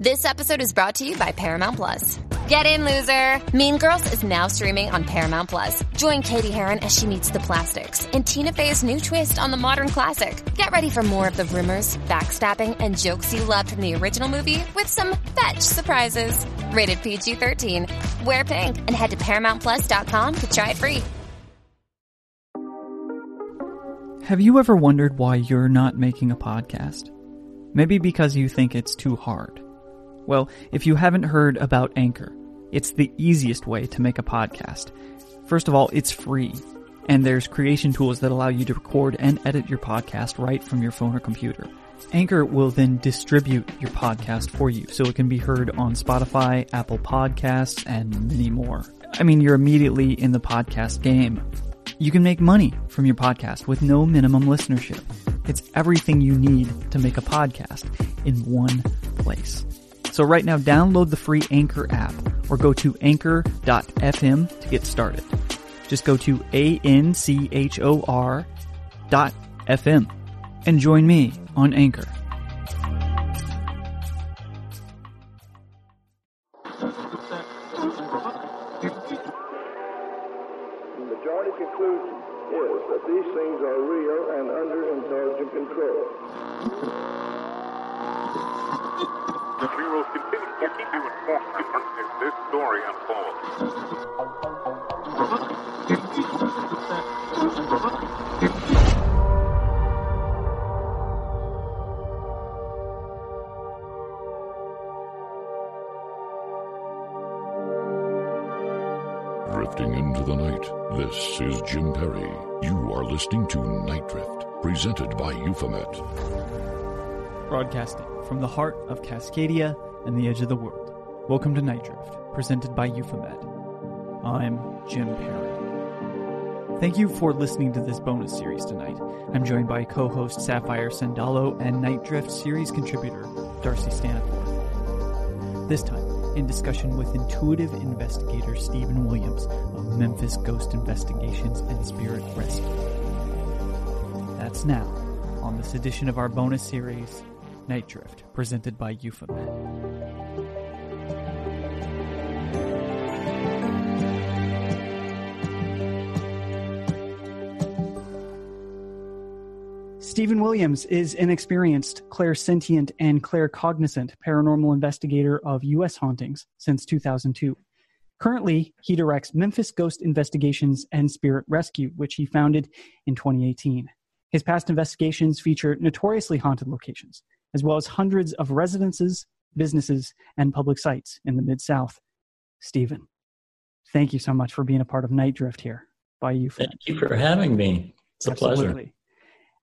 This episode is brought to you by Paramount Plus. Get in, loser! Mean Girls is now streaming on Paramount Plus. Join Cady Heron as she meets the plastics and Tina Fey's new twist on the modern classic. Get ready for more of the rumors, backstabbing, and jokes you loved from the original movie with some fetch surprises. Rated PG 13. Wear pink and head to ParamountPlus.com to try it free. Have you ever wondered why you're not making a podcast? Maybe because you think it's too hard. Well, if you haven't heard about Anchor, it's the easiest way to make a podcast. First of all, it's free, and there's creation tools that allow you to record and edit your podcast right from your phone or computer. Anchor will then distribute your podcast for you so it can be heard on Spotify, Apple Podcasts, and many more. I mean, you're immediately in the podcast game. You can make money from your podcast with no minimum listenership. It's everything you need to make a podcast in one place. So right now, download the free Anchor app or go to anchor.fm to get started. Just go to A-N-C-H-O-R dot FM and join me on Anchor. Presented by Euphomet. Broadcasting from the heart of Cascadia and the edge of the world. Welcome to Night Drift, presented by Euphomet. I'm Jim Perry. Thank you for listening to this bonus series tonight. I'm joined by co-host Sapphire Sandalo and Night Drift series contributor Darcy Staniforth. This time, in discussion with intuitive investigator Stephen Williams of Memphis Ghost Investigations and Spirit Rescue. That's now on this edition of our bonus series, Night Drift, presented by Euphomet. Stephen Williams is an experienced, clairsentient, and claircognizant paranormal investigator of U.S. hauntings since 2002. Currently, he directs Memphis Ghost Investigations and Spirit Rescue, which he founded in 2018. His past investigations feature notoriously haunted locations, as well as hundreds of residences, businesses, and public sites in the Mid South. Stephen, thank you so much for being a part of Night Drift here by you. Thank you for having me. It's a pleasure. Absolutely.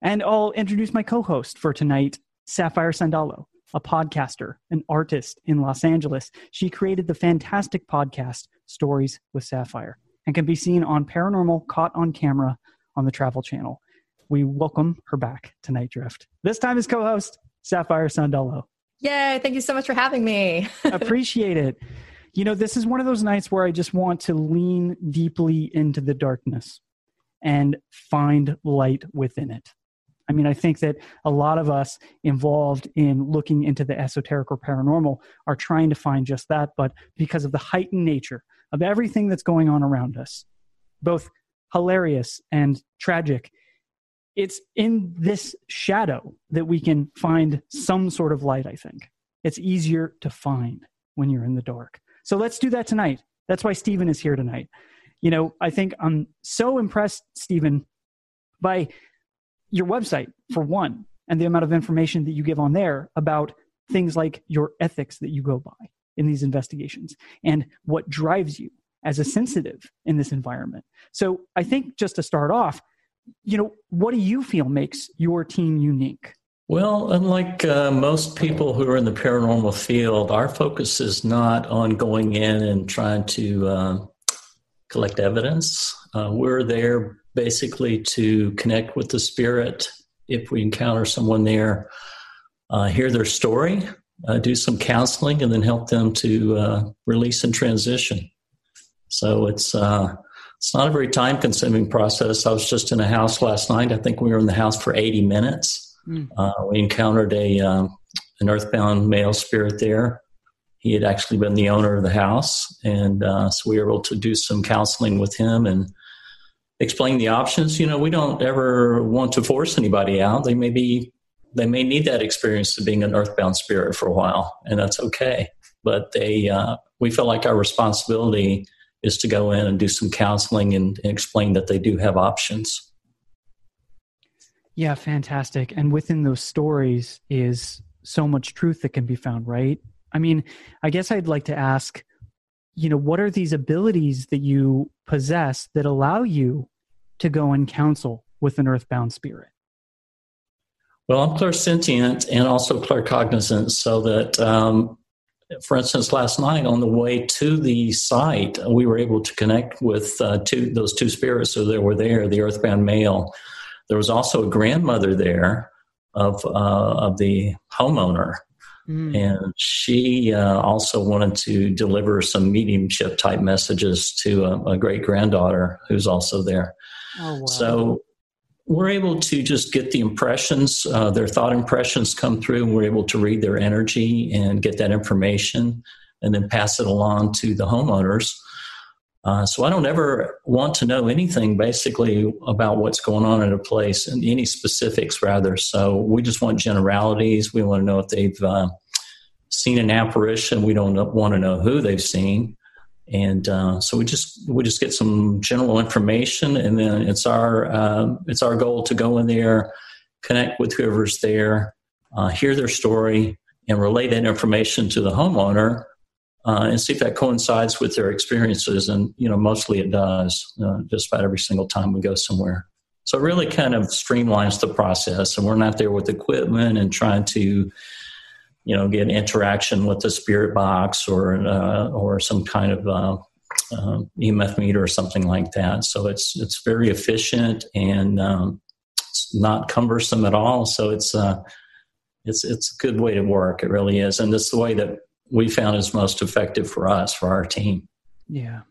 And I'll introduce my co host for tonight, Sapphire Sandalo, a podcaster, an artist in Los Angeles. She created the fantastic podcast Stories with Sapphire and can be seen on Paranormal Caught on Camera on the Travel Channel. We welcome her back to Night Drift. This time as co host, Sapphire Sandalo. Yay, thank you so much for having me. Appreciate it. You know, this is one of those nights where I just want to lean deeply into the darkness and find light within it. I mean, I think that a lot of us involved in looking into the esoteric or paranormal are trying to find just that, but because of the heightened nature of everything that's going on around us, both hilarious and tragic, it's in this shadow that we can find some sort of light, I think. It's easier to find when you're in the dark. So let's do that tonight. That's why Stephen is here tonight. You know, I think I'm so impressed, Stephen, by your website for one and the amount of information that you give on there about things like your ethics that you go by in these investigations and what drives you as a sensitive in this environment so i think just to start off you know what do you feel makes your team unique Well, unlike uh, most people who are in the paranormal field, our focus is not on going in and trying to uh, collect evidence. Uh, we're there basically to connect with the spirit if we encounter someone there, uh, hear their story, uh, do some counseling, and then help them to uh, release and transition. So it's it's not a very time consuming process. I was just in a house last night. I think we were in the house for 80 minutes. Mm. Uh, we encountered a um, an earthbound male spirit there, he had actually been the owner of the house, and uh, so we were able to do some counseling with him and explain the options. You know, we don't ever want to force anybody out. They may be, they may need that experience of being an earthbound spirit for a while, and that's okay. But they, uh, we feel like our responsibility is to go in and do some counseling and, and explain that they do have options. Yeah, fantastic. And within those stories is so much truth that can be found, right? I mean, I guess I'd like to ask, you know, what are these abilities that you possess that allow you to go and counsel with an earthbound spirit? Well, I'm clairsentient and also claircognizant, so that, um, for instance, last night on the way to the site, we were able to connect with uh, two those two spirits who that were there, the earthbound male. There was also a grandmother there of uh, of the homeowner, Mm. And she uh, also wanted to deliver some mediumship type messages to a, a great granddaughter who's also there. Oh, wow. So we're able to just get the impressions, uh, their thought impressions come through, and we're able to read their energy and get that information and then pass it along to the homeowners. Uh, so I don't ever want to know anything basically about what's going on in a place and any specifics rather. So we just want generalities. We want to know if they've uh, seen an apparition. We don't want to know who they've seen. And uh, so we just we just get some general information, and then it's our uh, it's our goal to go in there, connect with whoever's there, uh, hear their story, and relay that information to the homeowner uh, and see if that coincides with their experiences. And you know, mostly it does. Uh, just about every single time we go somewhere. So it really kind of streamlines the process, and we're not there with equipment and trying to, you know, get interaction with the spirit box or uh, or some kind of uh, uh, EMF meter or something like that. So it's it's very efficient and um, it's not cumbersome at all. So it's uh, it's it's a good way to work. It really is, and it's the way that we found is most effective for us for our team. Yeah.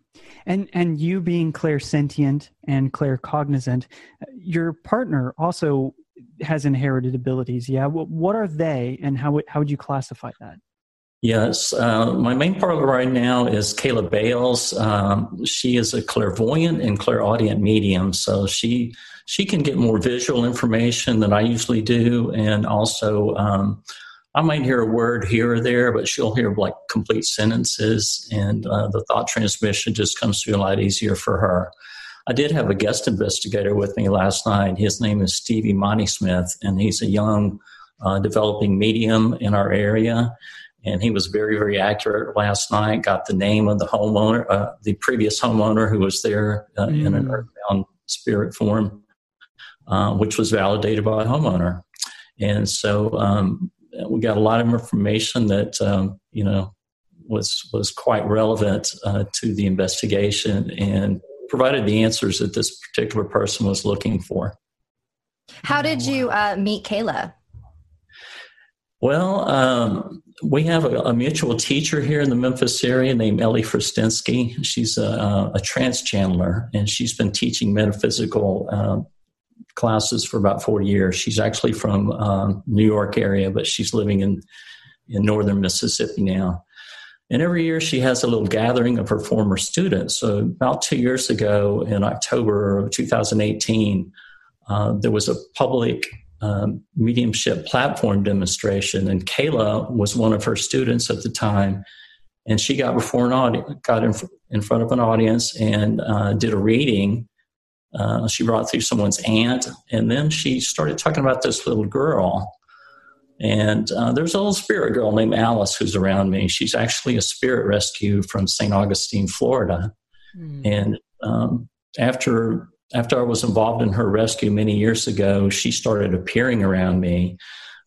And and you being clairsentient and claircognizant, your partner also has inherited abilities. Yeah. What what are they, and how how would you classify that? Yes, uh, my main partner right now is Kayla Bales. Um, she is a clairvoyant and clairaudient medium, so she she can get more visual information than I usually do, and also um, I might hear a word here or there, but she'll hear like complete sentences, and uh, the thought transmission just comes through a lot easier for her. I did have a guest investigator with me last night. His name is Stevie Monty Smith, and he's a young uh, developing medium in our area. And he was very, very accurate last night. Got the name of the homeowner, uh, the previous homeowner who was there uh, mm. in an mm. earthbound spirit form, uh, which was validated by a homeowner. And so um, we got a lot of information that um, you know was was quite relevant uh, to the investigation and provided the answers that this particular person was looking for. How did you uh, meet Kayla? Well, um, we have a, a, mutual teacher here in the Memphis area named Ellie Fristinsky. She's a, a trance channeler, and she's been teaching metaphysical um, classes for about 40 years. She's actually from um, New York area, but she's living in, in northern Mississippi now. And every year she has a little gathering of her former students. So about two years ago, in October of 2018, uh, there was a public um, mediumship platform demonstration, and Kayla was one of her students at the time. And she got before an audience, got in, in front of an audience, and uh, did a reading uh, she brought through someone's aunt, and then she started talking about this little girl. And uh, there's a little spirit girl named Alice who's around me. She's actually a spirit rescue from St. Augustine, Florida. Mm. And um, after after I was involved in her rescue many years ago, she started appearing around me.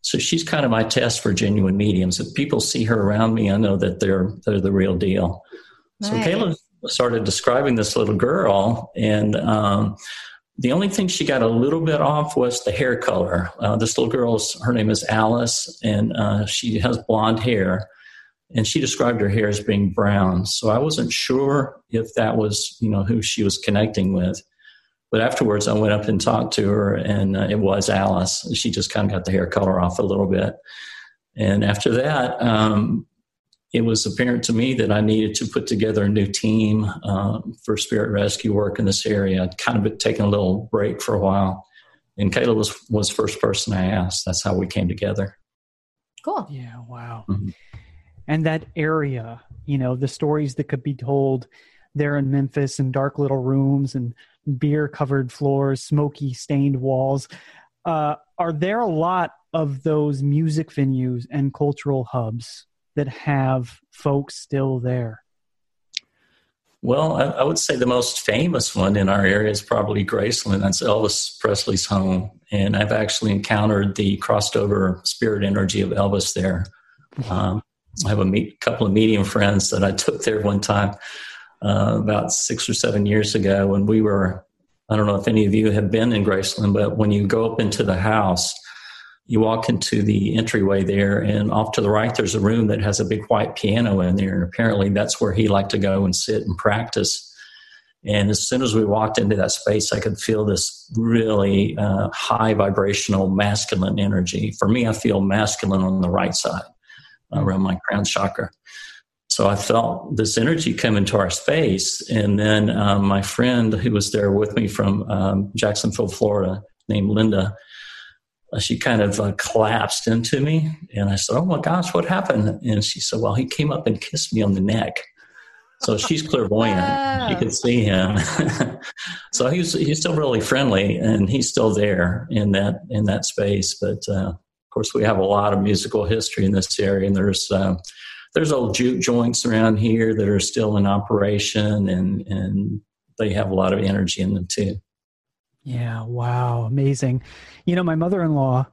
So she's kind of my test for genuine mediums. If people see her around me, I know that they're they're the real deal. Nice. So Kayla started describing this little girl, and um, the only thing she got a little bit off was the hair color. Uh, this little girl's her name is Alice, and uh, she has blonde hair, and she described her hair as being brown. So I wasn't sure if that was you know who she was connecting with. But afterwards, I went up and talked to her, and uh, it was Alice. She just kind of got the hair color off a little bit. And after that, um, it was apparent to me that I needed to put together a new team uh, for spirit rescue work in this area. I'd kind of been taking a little break for a while, and Kayla was was first person I asked. That's how we came together. Cool. Yeah, wow. Mhm. And that area, you know, the stories that could be told there in Memphis in dark little rooms and beer covered floors, smoky stained walls. Uh, are there a lot of those music venues and cultural hubs that have folks still there? Well, I, I would say the most famous one in our area is probably Graceland. That's Elvis Presley's home, and I've actually encountered the crossed over spirit energy of Elvis there. Um, I have a meet, couple of medium friends that I took there one time uh, about six or seven years ago when we were. I don't know if any of you have been in Graceland, but when you go up into the house, you walk into the entryway there, and off to the right, there's a room that has a big white piano in there. And apparently, that's where he liked to go and sit and practice. And as soon as we walked into that space, I could feel this really uh, high vibrational masculine energy. For me, I feel masculine on the right side around my crown chakra. So I felt this energy come into our space. And then um, my friend who was there with me from um, Jacksonville, Florida, named Linda, uh, she kind of uh, collapsed into me. And I said, Oh my gosh, what happened? And she said, Well, he came up and kissed me on the neck. So she's clairvoyant. She could see him. so he's he's still really friendly, and he's still there in that in that space. But uh, of course, we have a lot of musical history in this area, and there's uh, there's old juke joints around here that are still in operation, and and they have a lot of energy in them too. Yeah, wow, amazing. You know, my mother in law,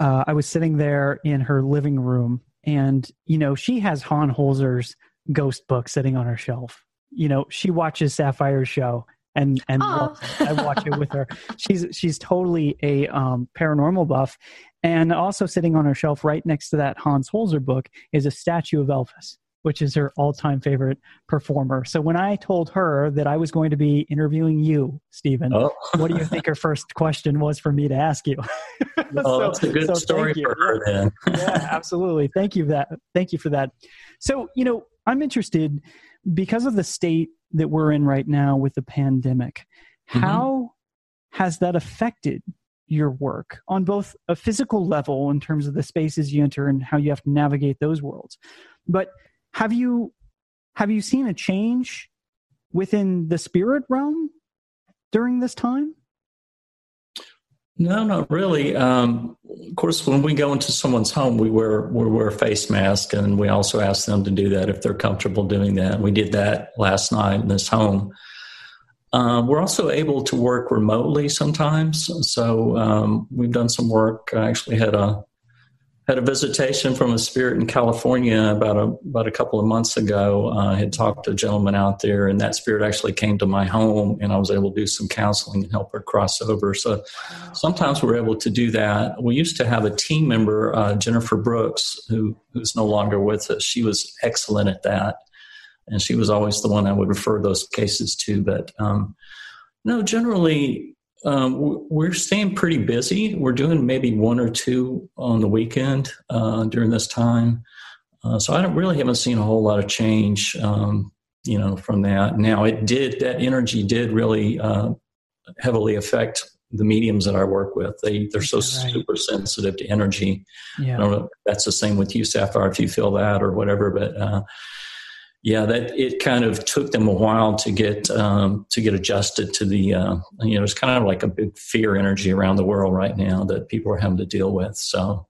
uh, I was sitting there in her living room, and, you know, she has Hans Holzer's ghost book sitting on her shelf. You know, she watches Sapphire's show. And and Aw. loves it. I watch it with her. She's she's totally a um, paranormal buff, and also sitting on her shelf right next to that Hans Holzer book is a statue of Elvis, which is her all-time favorite performer. So when I told her that I was going to be interviewing you, Stephen, Oh, what do you think her first question was for me to ask you? well, So- that's a good so story for her then. yeah, absolutely. Thank you that. Thank you for that. So, you know, I'm interested because of the state that we're in right now with the pandemic. Mhm. How has that affected your work on both a physical level in terms of the spaces you enter and how you have to navigate those worlds? But have you have you seen a change within the spirit realm during this time? No, not really. Um, of course, when we go into someone's home, we wear we wear a face mask, and we also ask them to do that if they're comfortable doing that. We did that last night in this home. Uh, we're also able to work remotely sometimes. So um, we've done some work. I actually had a had a visitation from a spirit in California about a about a couple of months ago. Uh, I had talked to a gentleman out there, and that spirit actually came to my home, and I was able to do some counseling and help her cross over. So sometimes we're able to do that. We used to have a team member, uh, Jennifer Brooks, who who's no longer with us. She was excellent at that, and she was always the one I would refer those cases to. But um, no, generally um, we're staying pretty busy. We're doing maybe one or two on the weekend uh, during this time. Uh, so I don't really haven't seen a whole lot of change, um, you know, from that. Now it did that energy did really uh, heavily affect the mediums that I work with. They they're so Right. super sensitive to energy. I don't know if that's the same with you, Sapphire, if you feel that or whatever, but uh, yeah, that it kind of took them a while to get um, to get adjusted to the uh, you know, it's kind of like a big fear energy around the world right now that people are having to deal with. So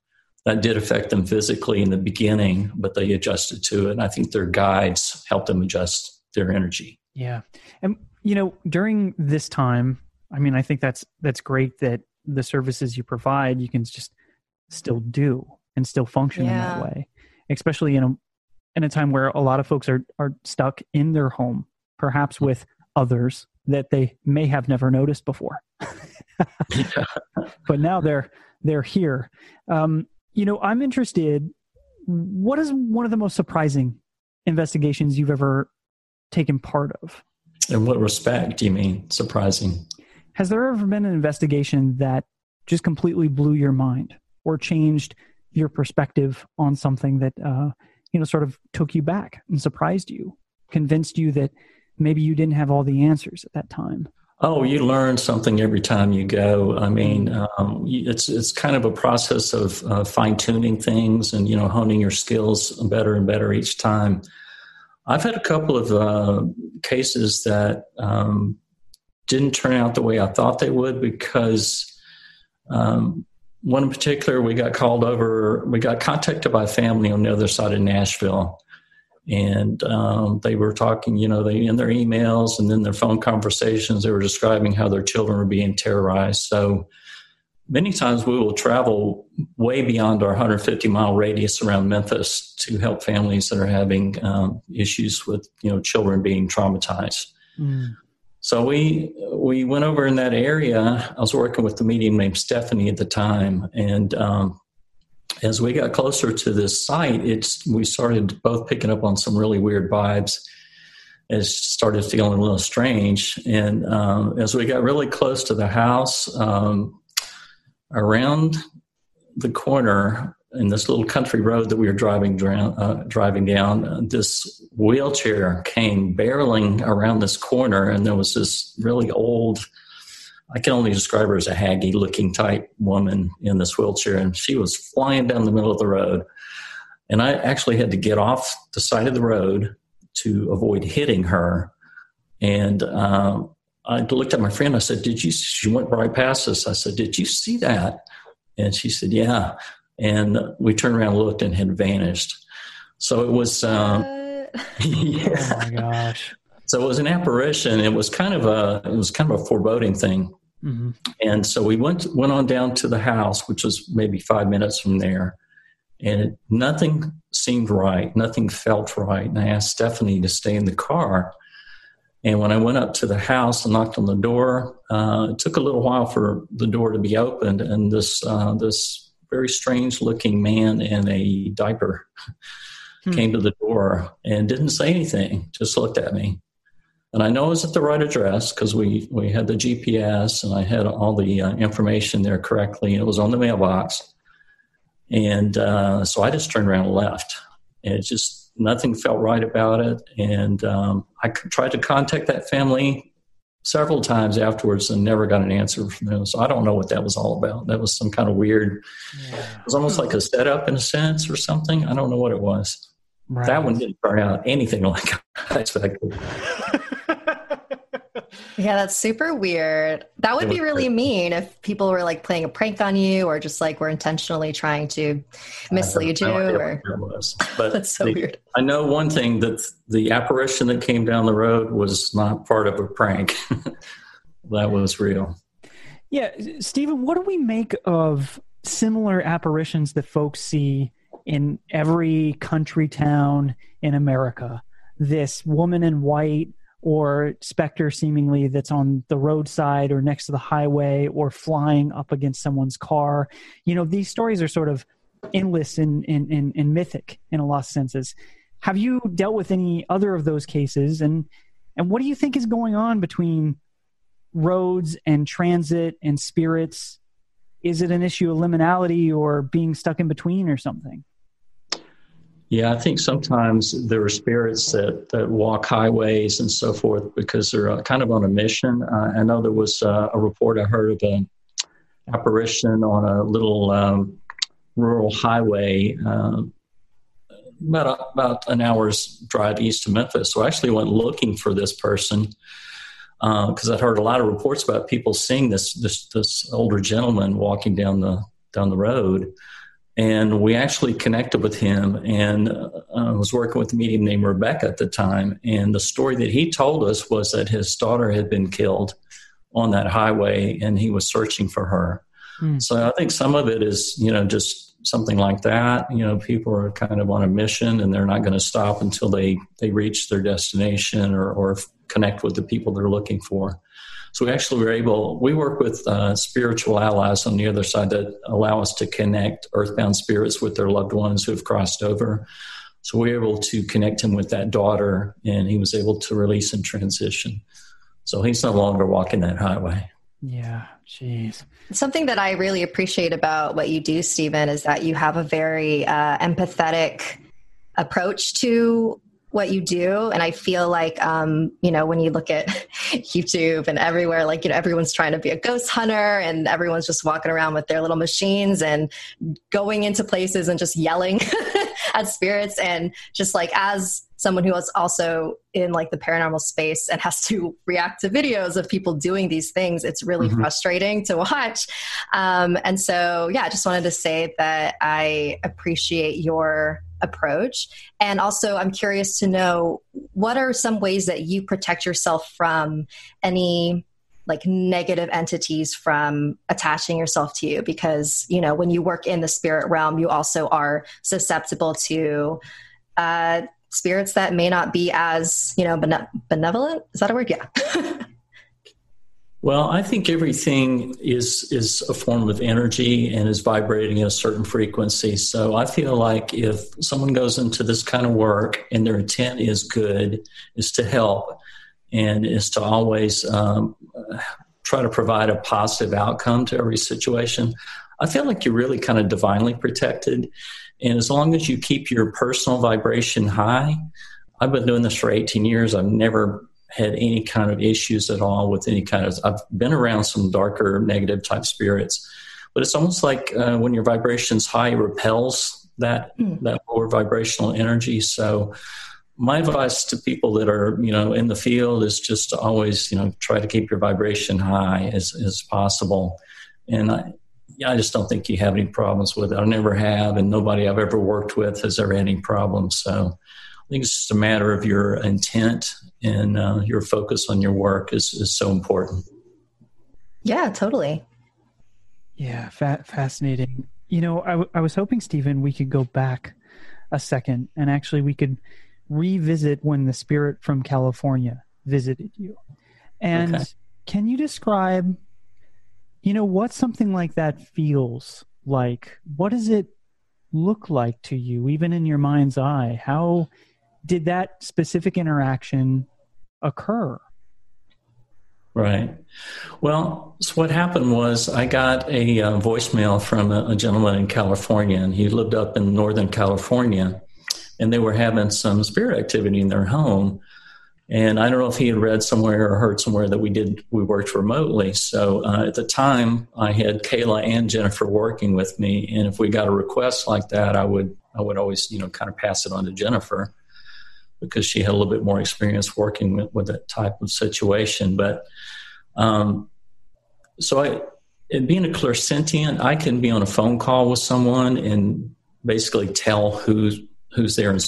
that did affect them physically in the beginning, but they adjusted to it. And I think their guides helped them adjust their energy. Yeah. And you know, during this time, I mean, I think that's that's great that the services you provide you can just still do and still function in that way. Especially in a in a time where a lot of folks are are stuck in their home, perhaps with others that they may have never noticed before. but now they're they're here. Um, you know, I'm interested. What is one of the most surprising investigations you've ever taken part of? In what respect do you mean surprising? Has there ever been an investigation that just completely blew your mind or changed your perspective on something that uh, you know, sort of took you back and surprised you, convinced you that maybe you didn't have all the answers at that time? Oh, you learn something every time you go. I mean, um, it's it's kind of a process of uh, fine tuning things and you know honing your skills better and better each time. I've had a couple of uh, cases that um, didn't turn out the way I thought they would because um, one in particular, we got called over, we got contacted by a family on the other side of Nashville. And um, they were talking, you know, they in their emails and then their phone conversations, they were describing how their children were being terrorized. So many times we will travel way beyond our 150 mile radius around Memphis to help families that are having um, issues with, you know, children being traumatized. Mm. So we we went over in that area. I was working with the medium named Stephanie at the time, and um, as we got closer to this site, it's we started both picking up on some really weird vibes. It started feeling a little strange, and um, as we got really close to the house, um, around the corner, in this little country road that we were driving uh, driving down, uh, this wheelchair came barreling around this corner, and there was this really old. I can only describe her as a haggy looking type woman in this wheelchair, and she was flying down the middle of the road. And I actually had to get off the side of the road to avoid hitting her. And uh, I looked at my friend. I said, "Did you?" She went right past us. I said, "Did you see that?" And she said, "Yeah." And we turned around and looked and had vanished. So it was, um, yeah. Oh my gosh! So it was an apparition. It was kind of a, it was kind of a foreboding thing. Mm-hmm. And so we went went on down to the house, which was maybe five minutes from there, and it, nothing seemed right. Nothing felt right. And I asked Stephanie to stay in the car. And when I went up to the house and knocked on the door, uh, it took a little while for the door to be opened, and this uh, this very strange looking man in a diaper hmm. came to the door and didn't say anything, just looked at me. And I know it was at the right address because we, we had the GPS and I had all the uh, information there correctly. It was on the mailbox. And uh, so I just turned around and left. And it just, nothing felt right about it. And um, I tried to contact that family several times afterwards and never got an answer from them. So I don't know what that was all about. That was some kind of weird, yeah. it was almost like a setup in a sense or something. I don't know what it was. Right. That one didn't turn out anything like I expected. Yeah, that's super weird. That would be really mean if people were like playing a prank on you or just like were intentionally trying to mislead you. Or but that's so the, weird. I know one thing that the apparition that came down the road was not part of a prank. that was real. Yeah, Stephen, what do we make of similar apparitions that folks see in every country town in America? This woman in white or specter seemingly that's on the roadside or next to the highway or flying up against someone's car. You know, these stories are sort of endless and, and, and, and mythic in a lot of senses. Have you dealt with any other of those cases? And, and what do you think is going on between roads and transit and spirits? Is it an issue of liminality or being stuck in between or something? Yeah, I think sometimes there are spirits that, that walk highways and so forth because they're uh, kind of on a mission. Uh, I know there was uh, a report I heard of an apparition on a little um, rural highway uh, about, about an hour's drive east of Memphis. So I actually went looking for this person because uh, I'd heard a lot of reports about people seeing this, this this older gentleman walking down the down the road and we actually connected with him and uh, I was working with a medium named Rebecca at the time. And the story that he told us was that his daughter had been killed on that highway and he was searching for her. Hmm. So I think some of it is, you know, just something like that. You know, people are kind of on a mission and they're not going to stop until they, they reach their destination or, or connect with the people they're looking for. So we actually were able, we work with uh, spiritual allies on the other side that allow us to connect earthbound spirits with their loved ones who have crossed over. So we were able to connect him with that daughter, and he was able to release and transition. So he's no longer walking that highway. Yeah, jeez. Something that I really appreciate about what you do, Stephen, is that you have a very uh, empathetic approach to what you do. And i feel like um, you know when you look at youtube and everywhere like you know everyone's trying to be a ghost hunter and everyone's just walking around with their little machines and going into places and just yelling at spirits. And just like as someone who is also in like the paranormal space and has to react to videos of people doing these things it's really mm-hmm. frustrating to watch. Um, and so yeah i just wanted to say that i appreciate your approach. And also i'm curious to know what are some ways that you protect yourself from any like negative entities from attaching yourself to you? Because you know when you work in the spirit realm you also are susceptible to uh, spirits that may not be as you know bene- benevolent? Is that a word? Yeah well i think everything is is a form of energy and is vibrating at a certain frequency so i feel like if someone goes into this kind of work and their intent is good is to help and is to always um, try to provide a positive outcome to every situation i feel like you're really kind of divinely protected and as long as you keep your personal vibration high, I've been doing this for 18 years. I've never had any kind of issues at all with any kind of, I've been around some darker negative type spirits, but it's almost like uh, when your vibration's high, repels that, mm. that lower vibrational energy. So, my advice to people that are you know in the field is just to always you know try to keep your vibration high as, as possible and I, I just don't think you have any problems with it. I never have, and nobody I've ever worked with has ever had any problems. So I think it's just a matter of your intent and uh, your focus on your work is, is so important. Yeah, totally. Yeah, fa- fascinating. You know, I, w- I was hoping, Stephen, we could go back a second and actually we could revisit when the spirit from California visited you. And okay. can you describe you know what something like that feels like what does it look like to you even in your mind's eye how did that specific interaction occur? Right. Well so what happened was i got a uh, voicemail from a, a gentleman in california and he lived up in northern california and they were having some spirit activity in their home. And I don't know if he had read somewhere or heard somewhere that we did we worked remotely. So uh, at the time, I had Kayla and Jennifer working with me, and if we got a request like that, I would I would always you know kind of pass it on to Jennifer because she had a little bit more experience working with, with that type of situation. But um, so I, and being a clairsentient, I can be on a phone call with someone and basically tell who's who's there in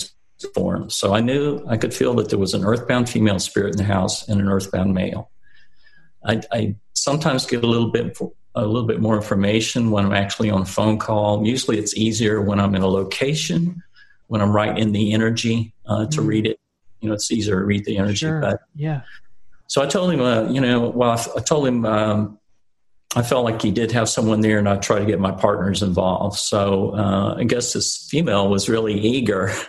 form. So I knew I could feel that there was an earthbound female spirit in the house and an earthbound male. I, I sometimes get a little bit a little bit more information when I'm actually on a phone call. Usually, it's easier when I'm in a location, when I'm right in the energy uh, to mm. read it. You know, it's easier to read the energy. Sure. But yeah. So I told him, uh, you know, well, I, I told him um, I felt like he did have someone there, and I tried to get my partners involved. So uh, I guess this female was really eager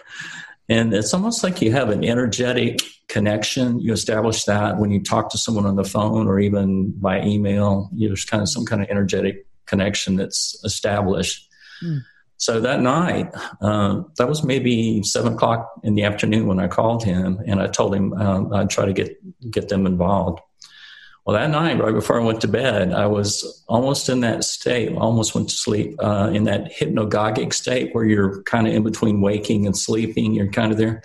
And it's almost like you have an energetic connection. You establish that when you talk to someone on the phone or even by email. You there's kind of some kind of energetic connection that's established. Mm. So that night, uh, that was maybe seven o'clock in the afternoon when I called him, and I told him um, I'd try to get get them involved. Well, that night, right before I went to bed, I was almost in that state, almost went to sleep, uh, in that hypnagogic state where you're kind of in between waking and sleeping. You're kind of there.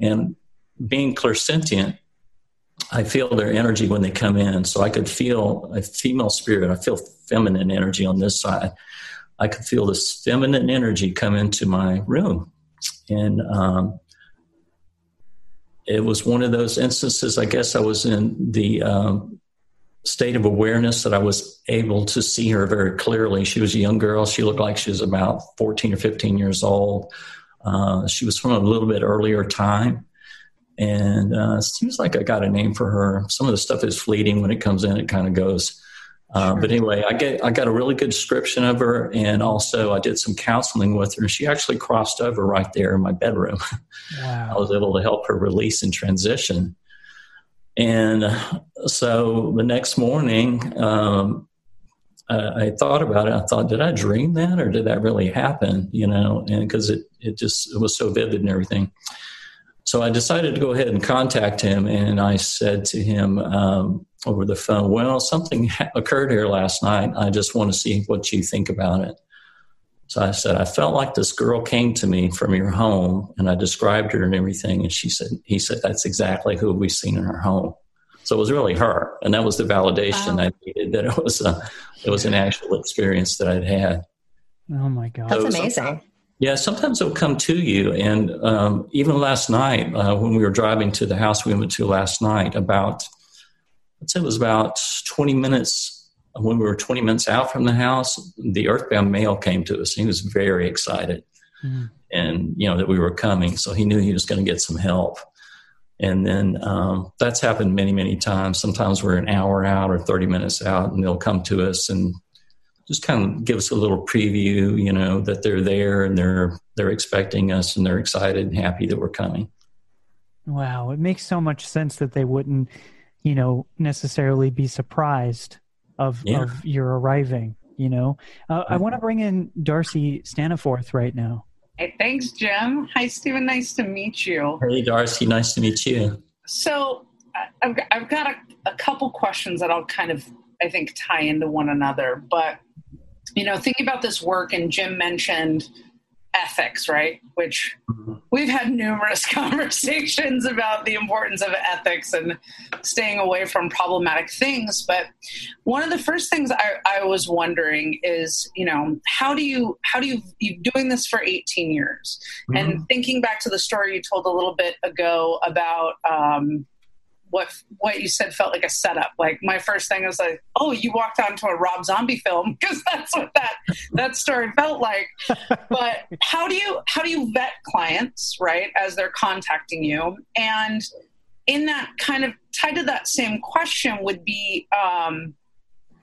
And being clairsentient, I feel their energy when they come in. So I could feel a female spirit. I feel feminine energy on this side. I could feel this feminine energy come into my room. And um, it was one of those instances. I guess I was in the um, state of awareness that I was able to see her very clearly. She was a young girl. She looked like she was about 14 or 15 years old. Uh, she was from a little bit earlier time. And uh, seems like I got a name for her. Some of the stuff is fleeting when it comes in, it kind of goes. Uh, sure. But anyway, I get I got a really good description of her, and also I did some counseling with her. And She actually crossed over right there in my bedroom. Wow. I was able to help her release and transition. And so the next morning, um, uh, I thought about it. I thought, did I dream that, or did that really happen? You know, and because it it just it was so vivid and everything. So I decided to go ahead and contact him, and I said to him um, over the phone, "Well, something occurred here last night. I just want to see what you think about it." So I said, "I felt like this girl came to me from your home, and I described her and everything." And she said, "He said that's exactly who we've seen in our home." So it was really her, and that was the validation wow. I needed that it was a it was an actual experience that I'd had. Oh my god, that's so amazing. Yeah, sometimes it'll come to you. And um, even last night, uh, when we were driving to the house we went to last night, about, I'd say it was about 20 minutes, when we were 20 minutes out from the house, the earthbound male came to us. He was very excited mm. and, you know, that we were coming. So he knew he was going to get some help. And then um, that's happened many, many times. Sometimes we're an hour out or 30 minutes out, and they'll come to us and just kind of give us a little preview, you know, that they're there and they're they're expecting us and they're excited and happy that we're coming. Wow, it makes so much sense that they wouldn't, you know, necessarily be surprised of yeah. of your arriving. You know, uh, I want to bring in Darcy Staniforth right now. Hey, thanks, Jim. Hi, Stephen. Nice to meet you. Hey, Darcy. Nice to meet you. So, I've, I've got a, a couple questions that I'll kind of, I think, tie into one another. But you know, thinking about this work, and Jim mentioned ethics, right? Which mm-hmm. we've had numerous conversations about the importance of ethics and staying away from problematic things. But one of the first things I, I was wondering is, you know, how do you how do you you doing this for 18 years mm-hmm. and thinking back to the story you told a little bit ago about um, what what you said felt like a setup. Like my first thing was like, oh, you walked onto a Rob Zombie film because that's what that that story felt like. But how do you how do you vet clients right as they're contacting you? And in that kind of tied to that same question would be. Um,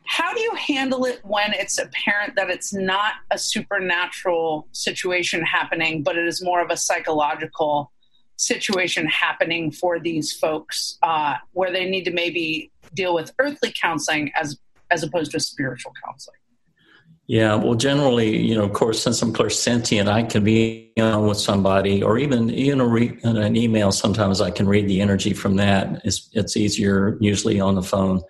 how do you handle it when it's apparent that it's not a supernatural situation happening, but it is more of a psychological situation happening for these folks uh, where they need to maybe deal with earthly counseling as as opposed to spiritual counseling? Yeah well generally you know of course since i'm clairsentient i can be on with somebody or even in, a re, in an email. Sometimes i can read the energy from that. It's, it's easier usually on the phone.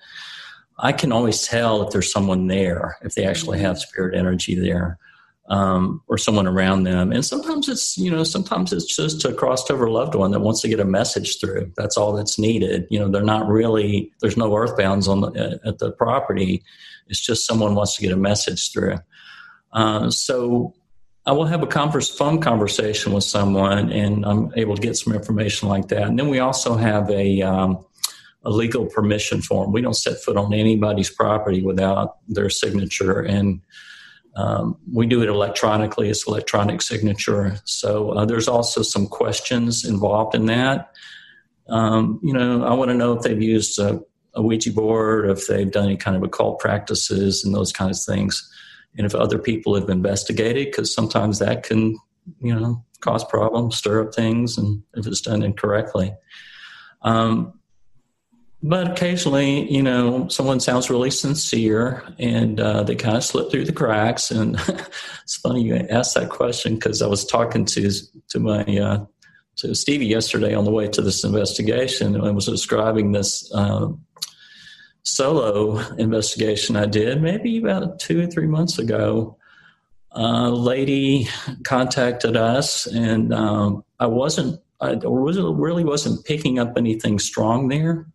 I can always tell if there's someone there if they actually have spirit energy there um, or someone around them. And sometimes it's, you know, sometimes it's just a crossed over loved one that wants to get a message through. That's all that's needed. You know, they're not really, there's no earthbounds on the, at the property. It's just someone wants to get a message through. Uh, so I will have a converse, phone conversation with someone and I'm able to get some information like that. And then we also have a, um, a legal permission form. We don't set foot on anybody's property without their signature. And um, we do it electronically, it's electronic signature. So uh, there's also some questions involved in that. Um, you know, I want to know if they've used a, a, Ouija board, if they've done any kind of occult practices and those kinds of things, and if other people have investigated, because sometimes that can, you know, cause problems, stir up things, and if it's done incorrectly. Um, but occasionally, you know, someone sounds really sincere and uh, they kind of slip through the cracks. And it's funny you asked that question because I was talking to to my uh, to Stevie yesterday on the way to this investigation and was describing this um, solo investigation I did maybe about two or three months ago. A lady contacted us, and um, I wasn't I really wasn't picking up anything strong there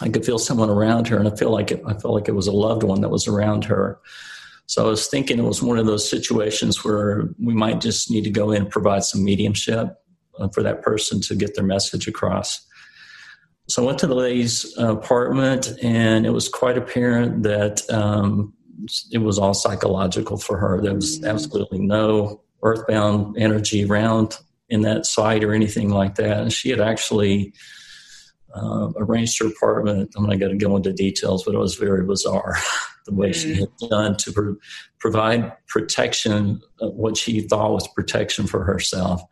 I could feel someone around her, and I feel like it, I felt like it was a loved one that was around her. So I was thinking it was one of those situations where we might just need to go in and provide some mediumship uh, for that person to get their message across. So I went to the lady's apartment, and it was quite apparent that um, it was all psychological for her. There was absolutely no earthbound energy around in that site or anything like that. And she had actually uh, arranged her apartment. I'm not going to go into details, but it was very bizarre the way mm. she had done to pro- provide protection, uh, what she thought was protection for herself.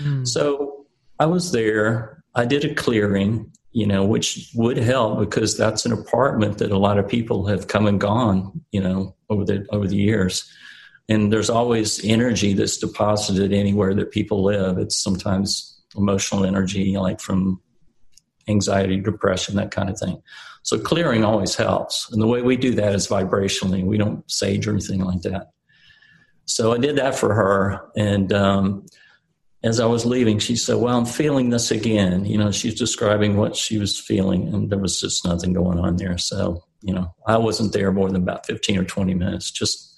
Mm. So I was there. I did a clearing, you know, which would help because that's an apartment that a lot of people have come and gone, you know, over the over the years. And there's always energy that's deposited anywhere that people live. It's sometimes emotional energy, like from anxiety, depression, that kind of thing. So clearing always helps. And the way we do that is vibrationally. We don't sage or anything like that. So I did that for her. And um, as I was leaving, she said, Well, I'm feeling this again. You know, she's describing what she was feeling, and there was just nothing going on there. So, you know, I wasn't there more than about 15 or 20 minutes, just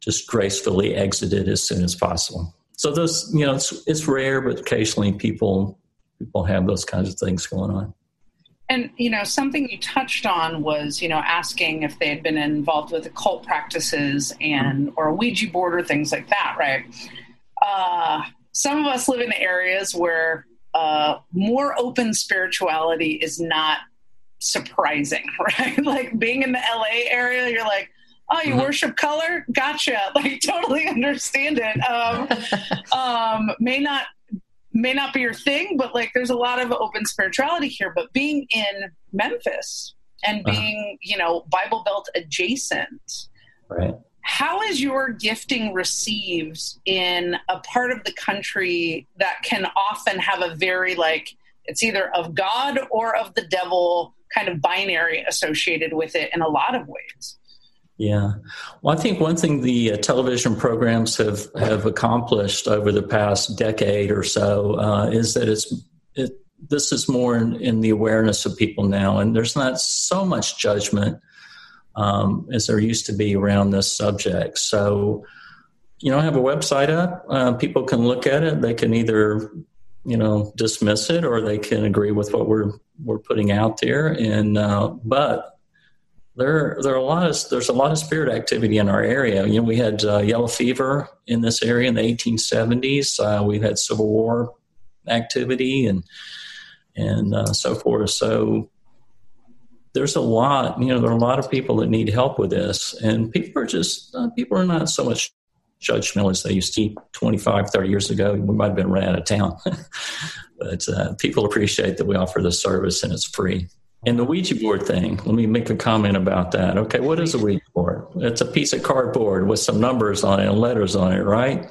just gracefully exited as soon as possible. So those, you know, it's, it's rare, but occasionally people people have those kinds of things going on. And you know, something you touched on was you know asking if they had been involved with occult practices and or a Ouija board or things like that, right? Uh, some of us live in areas where uh, more open spirituality is not surprising, right? like being in the LA area, you're like, oh, you mm-hmm. worship color? Gotcha. Like totally understand it. Um, um, may not may not be your thing, but like there's a lot of open spirituality here. But being in Memphis and uh-huh. being, uh-huh. you know, Bible Belt adjacent, right? How is your gifting received in a part of the country that can often have a very like it's either of God or of the devil kind of binary associated with it in a lot of ways? Yeah. Well, I think one thing the uh, television programs have, have accomplished over the past decade or so uh, is that it's it, this is more in, in, the awareness of people now, and there's not so much judgment um, as there used to be around this subject. So, you know, I have a website up. Uh, people can look at it. They can either, you know, dismiss it or they can agree with what we're we're putting out there. And uh, but there there are a lot of there's a lot of spirit activity in our area. You know, we had uh, yellow fever in this area in the 1870s. Uh, we've had Civil War activity and and uh, so forth. So there's a lot. You know, there are a lot of people that need help with this, and people are just uh, people are not so much judgmental as they used to be 25, 30 years ago. We might have been run out of town, but uh, people appreciate that we offer the service and it's free. And the Ouija board thing, let me make a comment about that. Okay, what is a Ouija board? It's a piece of cardboard with some numbers on it and letters on it, right?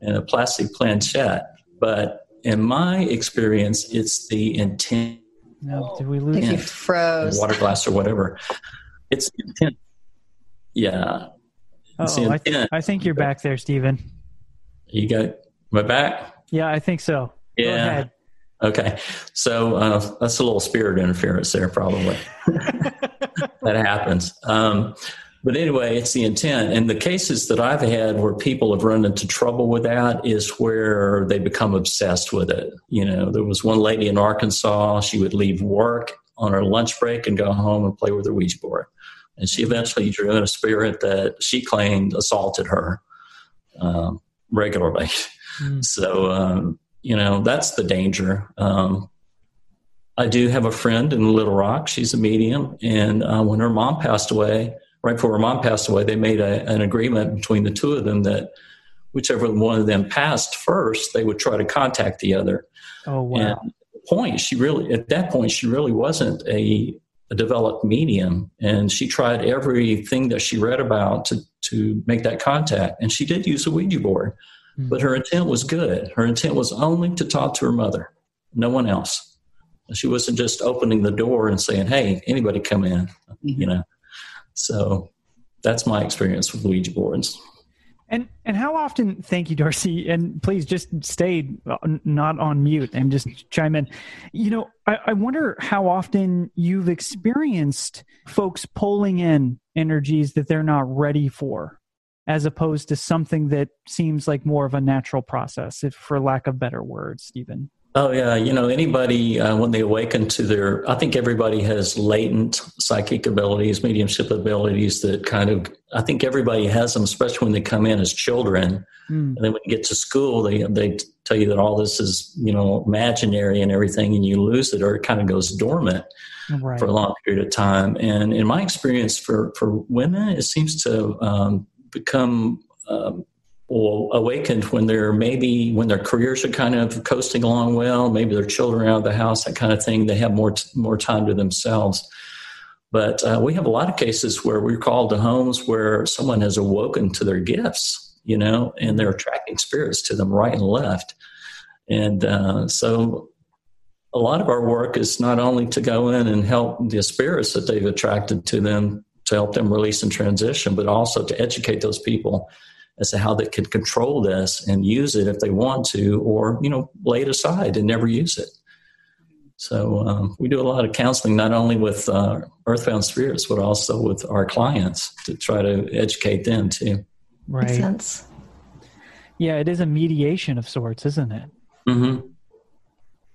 And a plastic planchette. But in my experience, it's the intent. No, did we lose you? froze. Water glass or whatever. It's the intent. Yeah. Oh, I, th- I think you're back there, Stephen. You got my back? Yeah, I think so. Yeah. Okay, so uh, that's a little spirit interference there, probably. that happens. Um, but anyway, it's the intent. And the cases that I've had where people have run into trouble with that is where they become obsessed with it. You know, there was one lady in Arkansas, she would leave work on her lunch break and go home and play with her Ouija board. And she eventually drew in a spirit that she claimed assaulted her um, regularly. Mm. So, um, you know that's the danger. Um, i do have a friend in little rock. She's a medium. And uh, when her mom passed away right before her mom passed away they made a, an agreement between the two of them that whichever one of them passed first they would try to contact the other. Oh wow. And point she really at that point she really wasn't a, a developed medium. And she tried everything that she read about to to make that contact. And she did use a ouija board. But her intent was good. Her intent was only to talk to her mother, no one else. She wasn't just opening the door and saying, "Hey, anybody come in," mm-hmm. you know. So that's my experience with Ouija boards. And and how often? Thank you, Darcy. And please just stay not on mute and just chime in. You know, I, I wonder how often you've experienced folks pulling in energies that they're not ready for as opposed to something that seems like more of a natural process, if for lack of better words, Stephen? Oh yeah, you know anybody uh, when they awaken to their, I think everybody has latent psychic abilities, mediumship abilities that kind of, I think everybody has them, especially when they come in as children, mm. and then when you get to school, they they tell you that all this is you know imaginary and everything, and you lose it or it kind of goes dormant. Right. For a long period of time, and in my experience, for for women, it seems to um, become um, or awakened when they're maybe when their careers are kind of coasting along well, maybe their children are out of the house, that kind of thing. They have more t- more time to themselves. But uh, we have a lot of cases where we're called to homes where someone has awoken to their gifts, you know, and they're attracting spirits to them right and left. And uh, so a lot of our work is not only to go in and help the spirits that they've attracted to them to help them release and transition, but also to educate those people as to how they can control this and use it if they want to, or you know, lay it aside and never use it. So um, we do a lot of counseling, not only with uh, earthbound spirits, but also with our clients to try to educate them too. Right. Makes sense. Yeah, it is a mediation of sorts, isn't it? Mm-hmm.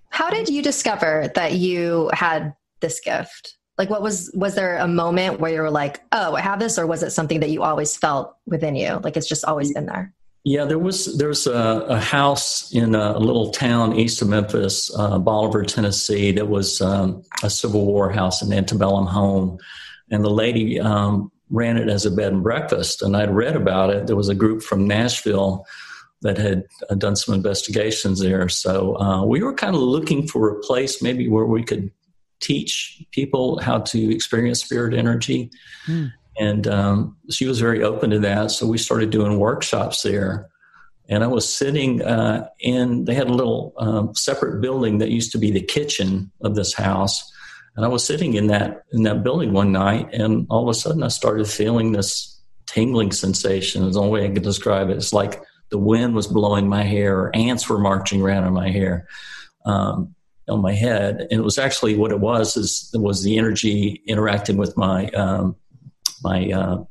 How did you discover that you had this gift? Like, what was was there a moment where you were like, "Oh, I have this," or was it something that you always felt within you? Like it's just always been there. Yeah, there was there's a, a, house in a little town east of Memphis, uh, Bolivar, Tennessee, that was um, a Civil War house, an antebellum home, and the lady um, ran it as a bed and breakfast. And I'd read about it. There was a group from Nashville that had uh, done some investigations there, so uh, we were kind of looking for a place maybe where we could teach people how to experience spirit energy. Mm. And um, she was very open to that. So we started doing workshops there. And I was sitting uh, in, they had a little um, separate building that used to be the kitchen of this house. And I was sitting in that in that building one night, and all of a sudden I started feeling this tingling sensation. Is the only way I could describe it. It's like the wind was blowing my hair, or ants were marching around in my hair. Um, on my head. And it was actually what it was is was the energy interacting with my um, my uh,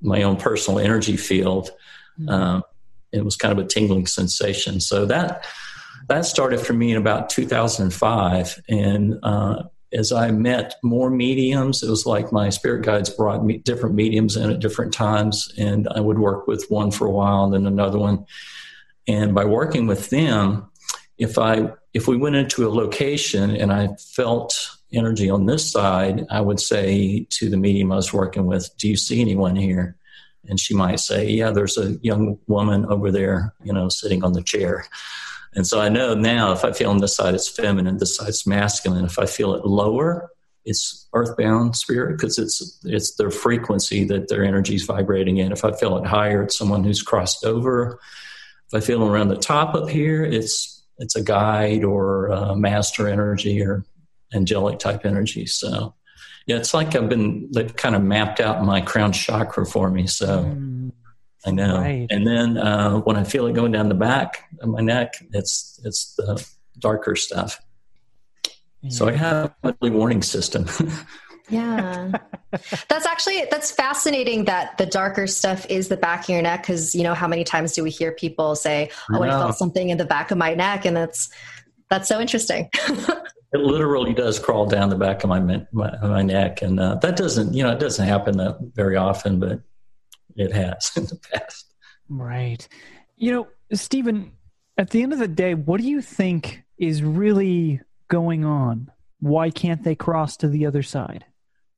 my own personal energy field. Mm-hmm. Um, it was kind of a tingling sensation. So that that started for me in about 2005, and uh, as I met more mediums, it was like my spirit guides brought me different mediums in at different times, and I would work with one for a while and then another one. And by working with them, if I if we went into a location and I felt energy on this side, I would say to the medium I was working with, "Do you see anyone here?" And she might say, "Yeah, there's a young woman over there, you know, sitting on the chair." And so I know now if I feel on this side it's feminine, this side's masculine. If I feel it lower, it's earthbound spirit because it's it's their frequency that their energy is vibrating in. If I feel it higher, it's someone who's crossed over. If I feel around the top up here, it's it's a guide or a master energy or angelic type energy. So yeah, it's like I've been they've kind of mapped out my crown chakra for me. So mm, I know. Right. And then uh, when I feel it going down the back of my neck, it's it's the darker stuff. Yeah. So I have a warning system. yeah. That's actually that's fascinating that the darker stuff is the back of your neck because you know how many times do we hear people say oh i felt something in the back of my neck and that's that's so interesting. It literally does crawl down the back of my my, my neck and uh, that doesn't you know it doesn't happen that very often but it has in the past. Right. You know stephen at the end of the day what do you think is really going on? Why can't they cross to the other side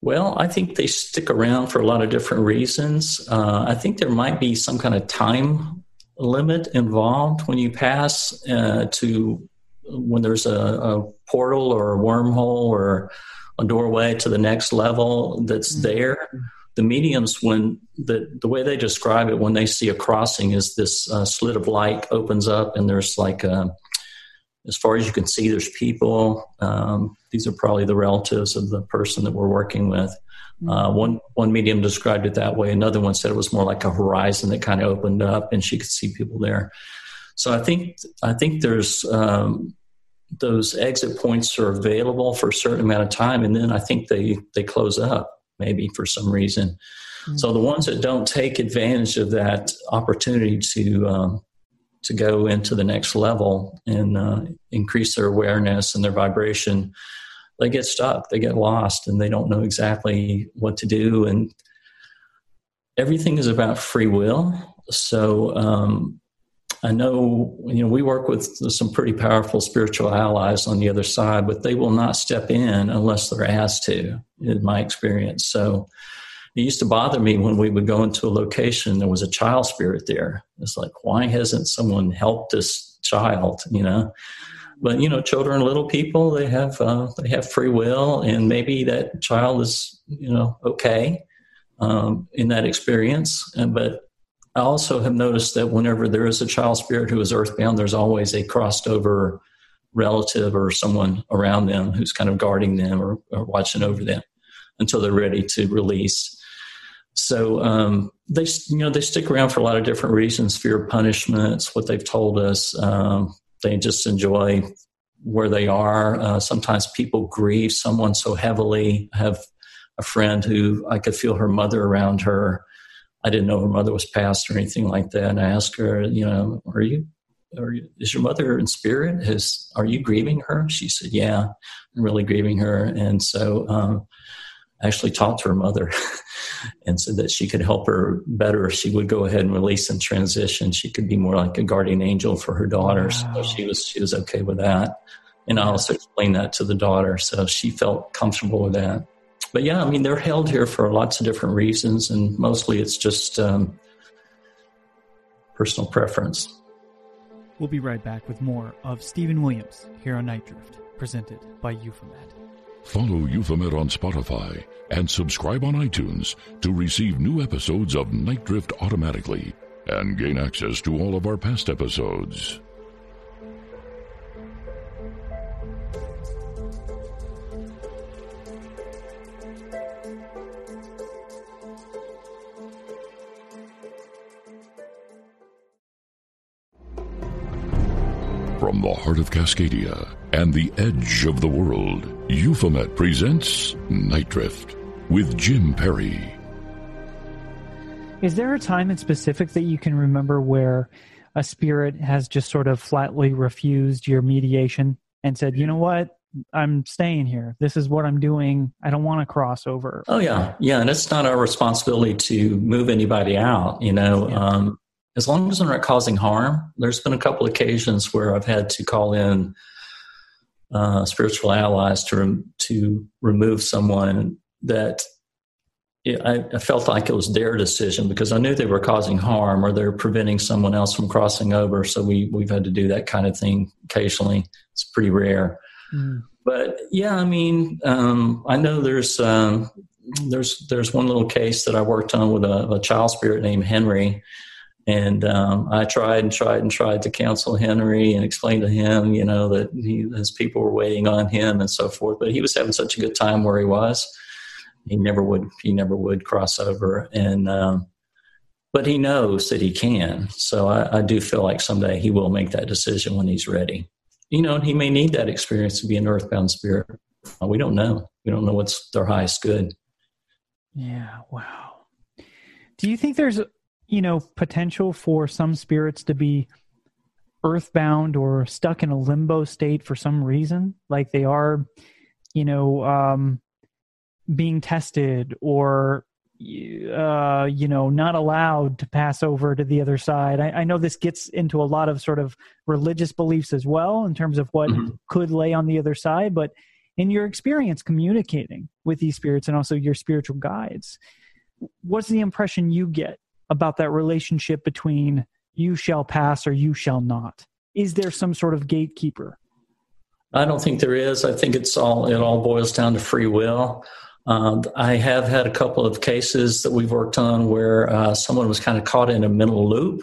well, I think they stick around for a lot of different reasons. Uh, I think there might be some kind of time limit involved when you pass uh, to when there's a, a, portal or a wormhole or a doorway to the next level that's mm-hmm. there. The mediums, when the the way they describe it, when they see a crossing, is this uh, slit of light opens up and there's like a as far as you can see, there's people. Um, these are probably the relatives of the person that we're working with. Mm-hmm. Uh, one one medium described it that way. Another one said it was more like a horizon that kind of opened up, and she could see people there. So I think I think there's um, those exit points are available for a certain amount of time, and then I think they they close up maybe for some reason. Mm-hmm. So the ones that don't take advantage of that opportunity to um, to go into the next level and uh, increase their awareness and their vibration, they get stuck, they get lost, and they don't know exactly what to do. And everything is about free will. So um, I know you know we work with some pretty powerful spiritual allies on the other side, but they will not step in unless they're asked to. In my experience, so it used to bother me when we would go into a location there was a child spirit there it's like why hasn't someone helped this child you know but you know, children, little people, they have uh, they have free will, and maybe that child is you know okay um, in that experience. But I also have noticed that whenever there is a child spirit who is earthbound, there's always a crossed over relative or someone around them who's kind of guarding them or, or watching over them until they're ready to release. So um, they, you know, they stick around for a lot of different reasons: fear of punishments, what they've told us. Um, they just enjoy where they are. Uh, sometimes people grieve someone so heavily. I have a friend who I could feel her mother around her. I didn't know her mother was passed or anything like that. And I asked her, you know, are you, are you is your mother in spirit? Has, are you grieving her? She said, yeah, I'm really grieving her. And so, um, actually talked to her mother and said that she could help her better if she would go ahead and release and transition. She could be more like a guardian angel for her daughter. Wow. So she was she was okay with that. And I also explained that to the daughter, so she felt comfortable with that but yeah, I mean, they're held here for lots of different reasons, and mostly it's just um, personal preference. We'll be right back with more of Stephen Williams here on Night Drift, presented by Euphomet. Follow Euphomet on Spotify and subscribe on iTunes to receive new episodes of Night Drift automatically and gain access to all of our past episodes. From the heart of Cascadia and the edge of the world, Euphomet presents Night Drift with Jim Perry. Is there a time in specific that you can remember where a spirit has just sort of flatly refused your mediation and said, you know what? I'm staying here. This is what I'm doing. I don't want to cross over. Oh yeah, yeah, and it's not our responsibility to move anybody out. You know, yeah. um, as long as they're not causing harm. There's been a couple occasions where I've had to call in uh, spiritual allies to to remove someone that it, I, I, felt like it was their decision because I knew they were causing harm or they're preventing someone else from crossing over. So we we've had to do that kind of thing occasionally. It's pretty rare, mm. but yeah, I mean, um, I know there's. Um, there's there's one little case that I worked on with a, a child spirit named Henry, and um, I tried and tried and tried to counsel Henry and explain to him, you know, that he, his people were waiting on him and so forth. But he was having such a good time where he was. He never would. He never would cross over. And um, but he knows that he can. So I, I do feel like someday he will make that decision when he's ready. You know, and he may need that experience to be an earthbound spirit. We don't know. We don't know what's their highest good. Yeah. Wow. Do you think there's you know, potential for some spirits to be earthbound or stuck in a limbo state for some reason, like they are, you know, um, being tested or uh, you know, not allowed to pass over to the other side. I, I, know this gets into a lot of sort of religious beliefs as well in terms of what mm-hmm. could lay on the other side, but in your experience communicating with these spirits and also your spiritual guides, what's the impression you get about that relationship between you shall pass or you shall not? Is there some sort of gatekeeper? I don't think there is. I think it's all it all boils down to free will. Uh, I have had a couple of cases that we've worked on where uh, someone was kind of caught in a mental loop,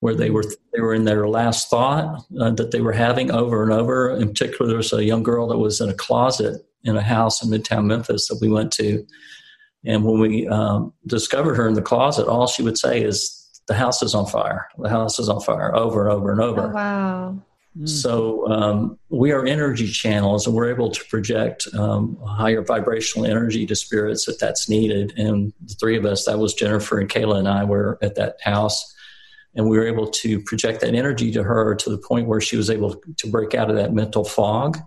where they were they were in their last thought uh, that they were having over and over. In particular, there was a young girl that was in a closet in a house in Midtown Memphis that we went to, and when we um, discovered her in the closet, all she would say is, "The house is on fire. The house is on fire," over and over and over. Oh, wow. Hmm. So um, we are energy channels, and we're able to project um, higher vibrational energy to spirits if that's needed. And the three of us, that was Jennifer and Kayla and I, were at that house, and we were able to project that energy to her to the point where she was able to break out of that mental fog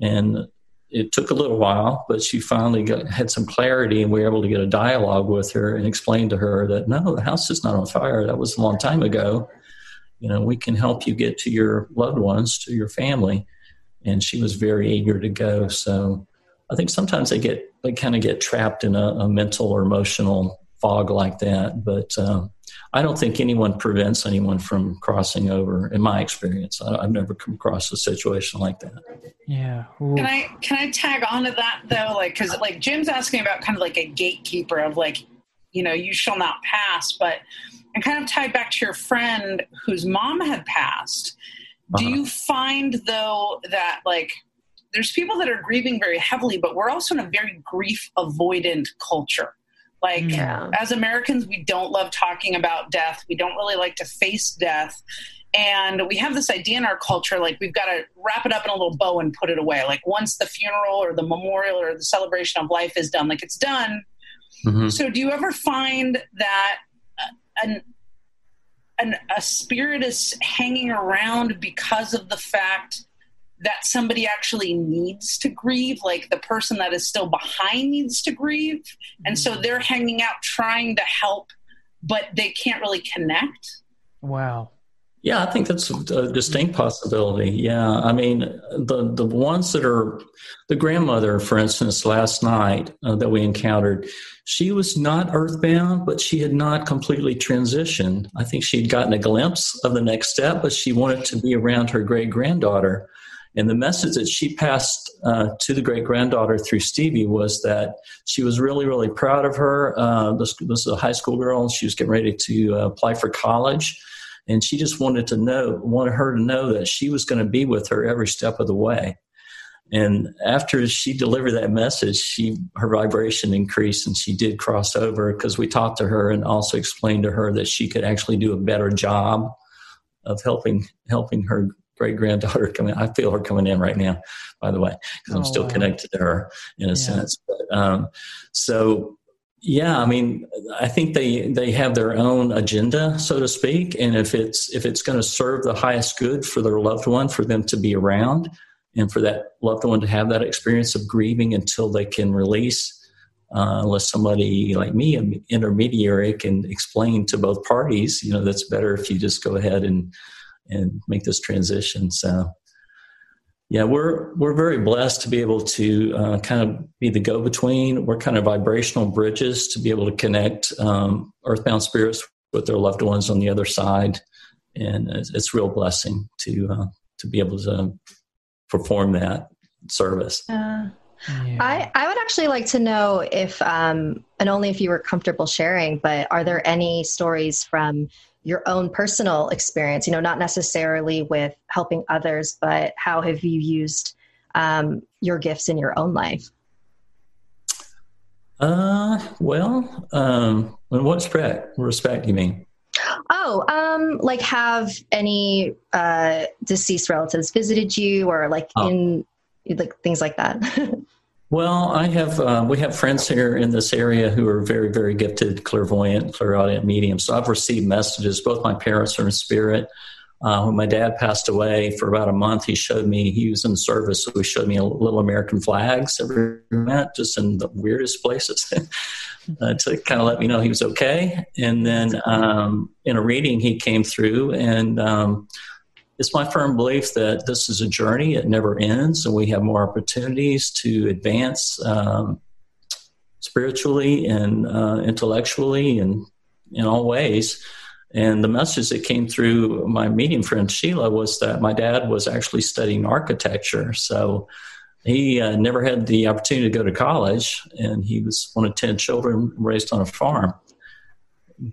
and it took a little while, but she finally got, had some clarity, and we were able to get a dialogue with her and explain to her that no, the house is not on fire. That was a long time ago. You know, we can help you get to your loved ones, to your family. And she was very eager to go. So I think sometimes they get they kind of get trapped in a, a mental or emotional fog like that. But um, I don't think anyone prevents anyone from crossing over. In my experience, I, have never come across a situation like that. Yeah. Ooh. Can I can I tag onto that though? Like, because like Jim's asking about kind of like a gatekeeper of like, you know, you shall not pass, but and kind of tied back to your friend whose mom had passed. Uh-huh. Do you find though that like there's people that are grieving very heavily, but we're also in a very grief avoidant culture. Like yeah. as Americans, we don't love talking about death. We don't really like to face death. And we have this idea in our culture like we've got to wrap it up in a little bow and put it away. Like once the funeral or the memorial or the celebration of life is done, like it's done. Mm-hmm. So do you ever find that an, an, a spirit is hanging around because of the fact that somebody actually needs to grieve, like the person that is still behind needs to grieve. And so mm-hmm. they're hanging out trying to help, but they can't really connect. Wow. Yeah, I think that's a distinct possibility. Yeah, I mean, the the ones that are the grandmother, for instance, last night uh, that we encountered, she was not earthbound, but she had not completely transitioned. I think she'd gotten a glimpse of the next step, but she wanted to be around her great granddaughter. And the message that she passed uh, to the great granddaughter through Stevie was that she was really, really proud of her. Uh, this, this, was a high school girl, she was getting ready to uh, apply for college. And she just wanted to know, wanted her to know that she was going to be with her every step of the way. And after she delivered that message, she her vibration increased, and she did cross over because we talked to her and also explained to her that she could actually do a better job of helping helping her great granddaughter coming. I feel her coming in right now, by the way, because I'm oh, still wow. connected to her in a yeah. sense. But, um, so yeah, I mean, I think they they have their own agenda, so to speak, and if it's if it's going to serve the highest good for their loved one, for them to be around, and for that loved one to have that experience of grieving until they can release. Uh, unless somebody like me, an intermediary, can explain to both parties, you know, that's better if you just go ahead and and make this transition. So, yeah, we're we're very blessed to be able to uh, kind of be the go between. We're kind of vibrational bridges to be able to connect um, earthbound spirits with their loved ones on the other side, and it's, it's a real blessing to uh, to be able to perform that service. Uh, yeah. I, I would actually like to know if, um, and only if you were comfortable sharing, but are there any stories from your own personal experience you know not necessarily with helping others but how have you used um, your gifts in your own life? Uh well um in what respect respect you mean? Oh um like have any uh deceased relatives visited you or like oh. in like things like that Well, I have uh, we have friends here in this area who are very very gifted clairvoyant, clairaudient mediums. So I've received messages. Both my parents are in spirit. Uh, when my dad passed away for about a month, he showed me he was in service, so he showed me a little American flags every minute, just in the weirdest places, uh, to kind of let me know he was okay. And then um, in a reading, he came through and. Um, it's my firm belief that this is a journey; it never ends, and we have more opportunities to advance um, spiritually and uh, intellectually and in all ways. And the message that came through my medium friend Sheila was that my dad was actually studying architecture, so he uh, never had the opportunity to go to college, and he was one of ten children raised on a farm.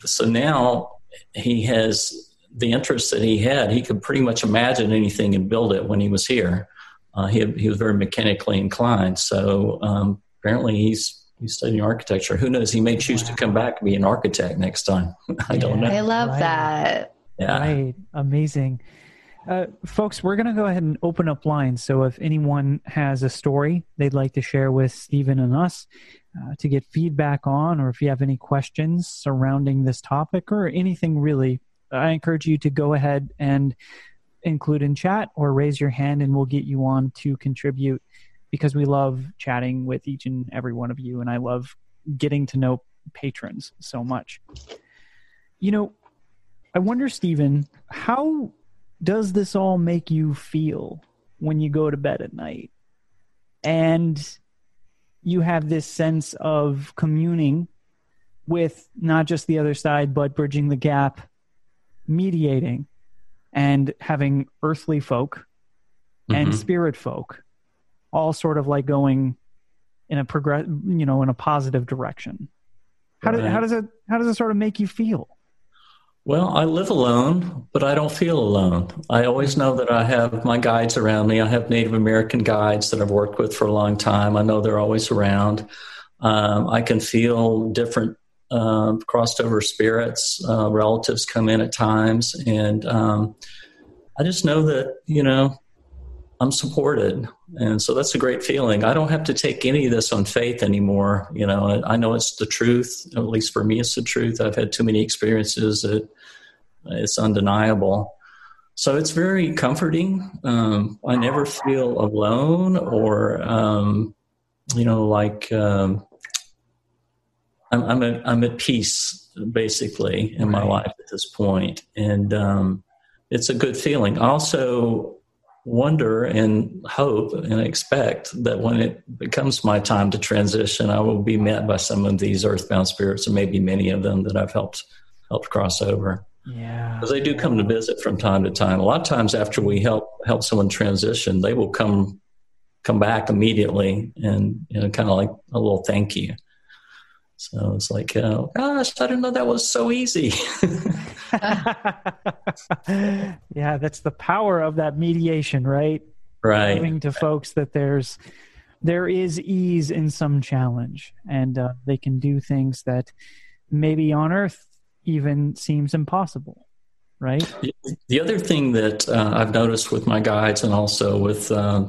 So now he has the interest that he had, he could pretty much imagine anything and build it when he was here. Uh, he, he was very mechanically inclined. So um, apparently he's he's studying architecture. Who knows? He may choose wow. to come back and be an architect next time. I don't know. I love right. that. Yeah. Right. Amazing. Uh, folks, we're going to go ahead and open up lines. So if anyone has a story they'd like to share with Stephen and us uh, to get feedback on, or if you have any questions surrounding this topic or anything really, I encourage you to go ahead and include in chat or raise your hand and we'll get you on to contribute because we love chatting with each and every one of you and I love getting to know patrons so much. You know, I wonder, Stephen, how does this all make you feel when you go to bed at night? And you have this sense of communing with not just the other side, but bridging the gap, mediating, and having earthly folk and Mhm. spirit folk all sort of like going in a progress, you know, in a positive direction. How, do, Right. how does it how does it sort of make you feel? Well, I live alone, but I don't feel alone. I always know that I have my guides around me. I have Native American guides that I've worked with for a long time. I know they're always around. Um, I can feel different uh, crossed over spirits, uh, relatives come in at times, and um, I just know that you know I'm supported, and so that's a great feeling. I don't have to take any of this on faith anymore. You know, I I know it's the truth. At least for me, it's the truth. I've had too many experiences that it's undeniable. So it's very comforting. Um, I never feel alone or, um, you know, like um, I'm I'm, at, I'm at peace basically in my Right. life at this point, and um, it's a good feeling. Also wonder and hope and expect that when it becomes my time to transition, I will be met by some of these earthbound spirits, or maybe many of them that I've helped helped cross over Yeah. because they do come to visit from time to time. A lot of times after we help help someone transition, they will come come back immediately and you know kind of like a little thank you. So it's like, uh, gosh, I didn't know that was so easy. yeah, that's the power of that mediation, right? right. Proving to folks that there's there is ease in some challenge, and uh, they can do things that maybe on Earth even seems impossible, right? The other thing that uh, I've noticed with my guides and also with uh,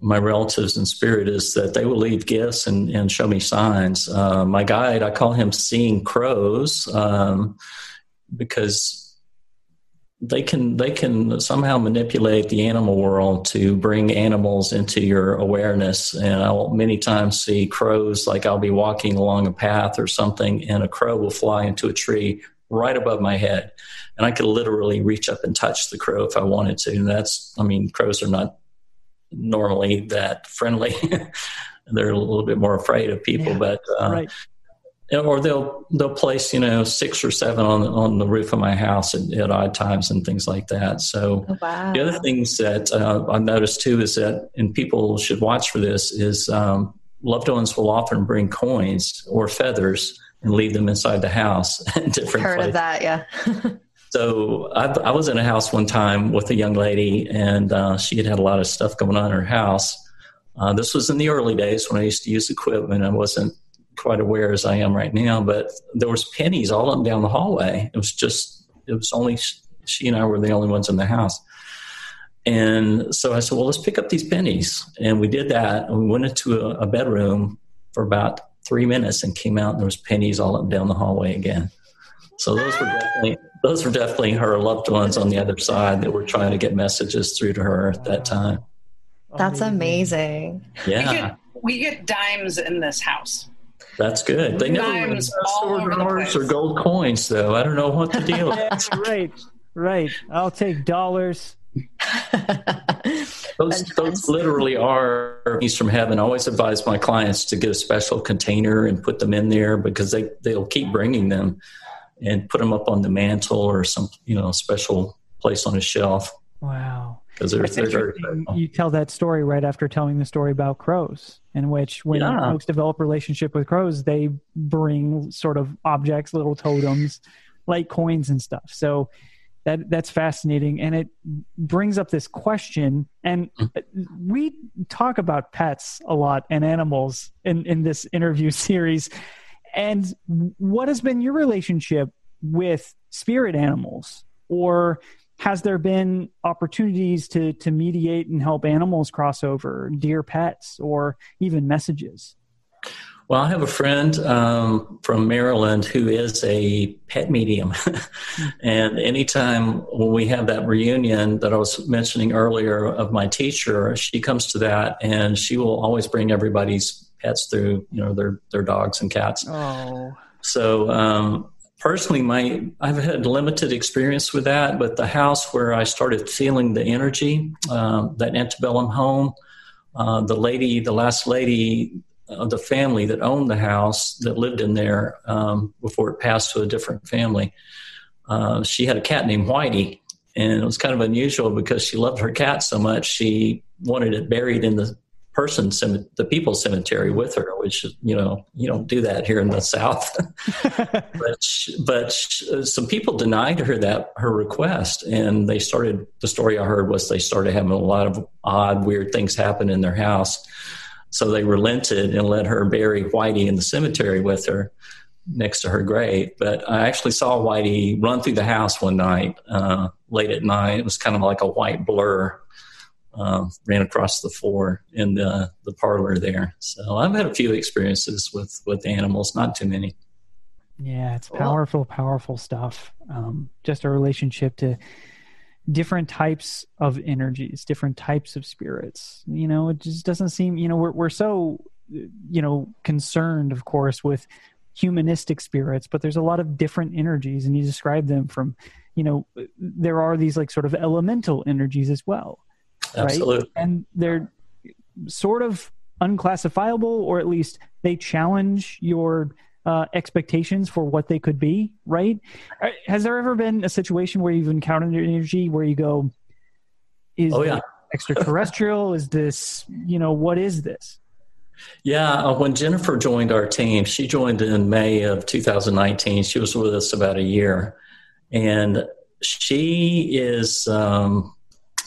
my relatives in spirit is that they will leave gifts and, and show me signs. Uh, my guide, I call him Seeing Crows um, because they can they can somehow manipulate the animal world to bring animals into your awareness. And I'll many times see crows like I'll be walking along a path or something, and a crow will fly into a tree right above my head and I could literally reach up and touch the crow if I wanted to. And that's, I mean, crows are not normally that friendly. They're a little bit more afraid of people, Yeah, but uh, right. or they'll they'll place you know six or seven on on the roof of my house at, at odd times and things like that. So Oh, wow. the other things that uh, I've noticed too is that, and people should watch for this, is um, loved ones will often bring coins or feathers and leave them inside the house in different Heard places. of that, yeah. So I, I was in a house one time with a young lady, and uh, she had had a lot of stuff going on in her house. Uh, this was in the early days when I used to use equipment. I wasn't quite aware as I am right now, but there was pennies all up and down the hallway. It was just, it was only she and I were the only ones in the house. And so I said, well, let's pick up these pennies. And we did that. And we went into a, a bedroom for about three minutes and came out and there was pennies all up and down the hallway again. So those were definitely those were definitely her loved ones on the other side that were trying to get messages through to her at that time. That's amazing. We Yeah, get, we get dimes in this house. that's good. They never Dimes were all over the dollars or gold coins, though. I don't know what to deal with. Yeah, right, right. I'll take dollars. Those, those literally are pennies from heaven. I always advise my clients to get a special container and put them in there because they, they'll keep bringing them and put them up on the mantle or some you know special place on a shelf Wow. because they're, they're very you tell that story right after telling the story about crows, in which when Yeah. folks develop relationship with crows, they bring sort of objects, little totems, like coins and stuff. So that that's fascinating, and it brings up this question. And mm-hmm. we talk about pets a lot and animals in in this interview series. And what has been your relationship with spirit animals, or has there been opportunities to to mediate and help animals cross over, dear pets, or even messages? Well, I have a friend um, from Maryland who is a pet medium. and anytime when we have that reunion that I was mentioning earlier of my teacher, she comes to that and she will always bring everybody's pets through, you know, their, their dogs and cats. Oh, So, um, personally, my I've had limited experience with that, but the house where I started feeling the energy, um, that antebellum home, uh, the lady, the last lady of the family that owned the house that lived in there um, before it passed to a different family. Uh, she had a cat named Whitey, and it was kind of unusual because she loved her cat so much she wanted it buried in the person the people's cemetery with her which you know you don't do that here in the south. But but some people denied her that her request and they started the story i heard was they started having a lot of odd weird things happen in their house. So they relented and let her bury whitey in the cemetery with her next to her grave. But i actually saw whitey run through the house one night uh, late at night. It was kind of like a white blur uh, ran across the floor in the, the parlor there. So I've had a few experiences with, with animals, not too many. Yeah, it's powerful, well, powerful stuff. Um, just a relationship to different types of energies, different types of spirits. You know, it just doesn't seem, you know, we're, we're so, you know, concerned, of course, with humanistic spirits, but there's a lot of different energies, and you describe them from, you know, there are these like sort of elemental energies as well. Absolutely. Right? And they're sort of unclassifiable, or at least they challenge your uh, expectations for what they could be, right? Uh, has there ever been a situation where you've encountered energy where you go, is oh, yeah. extraterrestrial? is this, you know, what is this? Yeah, uh, when Jennifer joined our team, she joined in May of 2019. She was with us about a year. And she is um,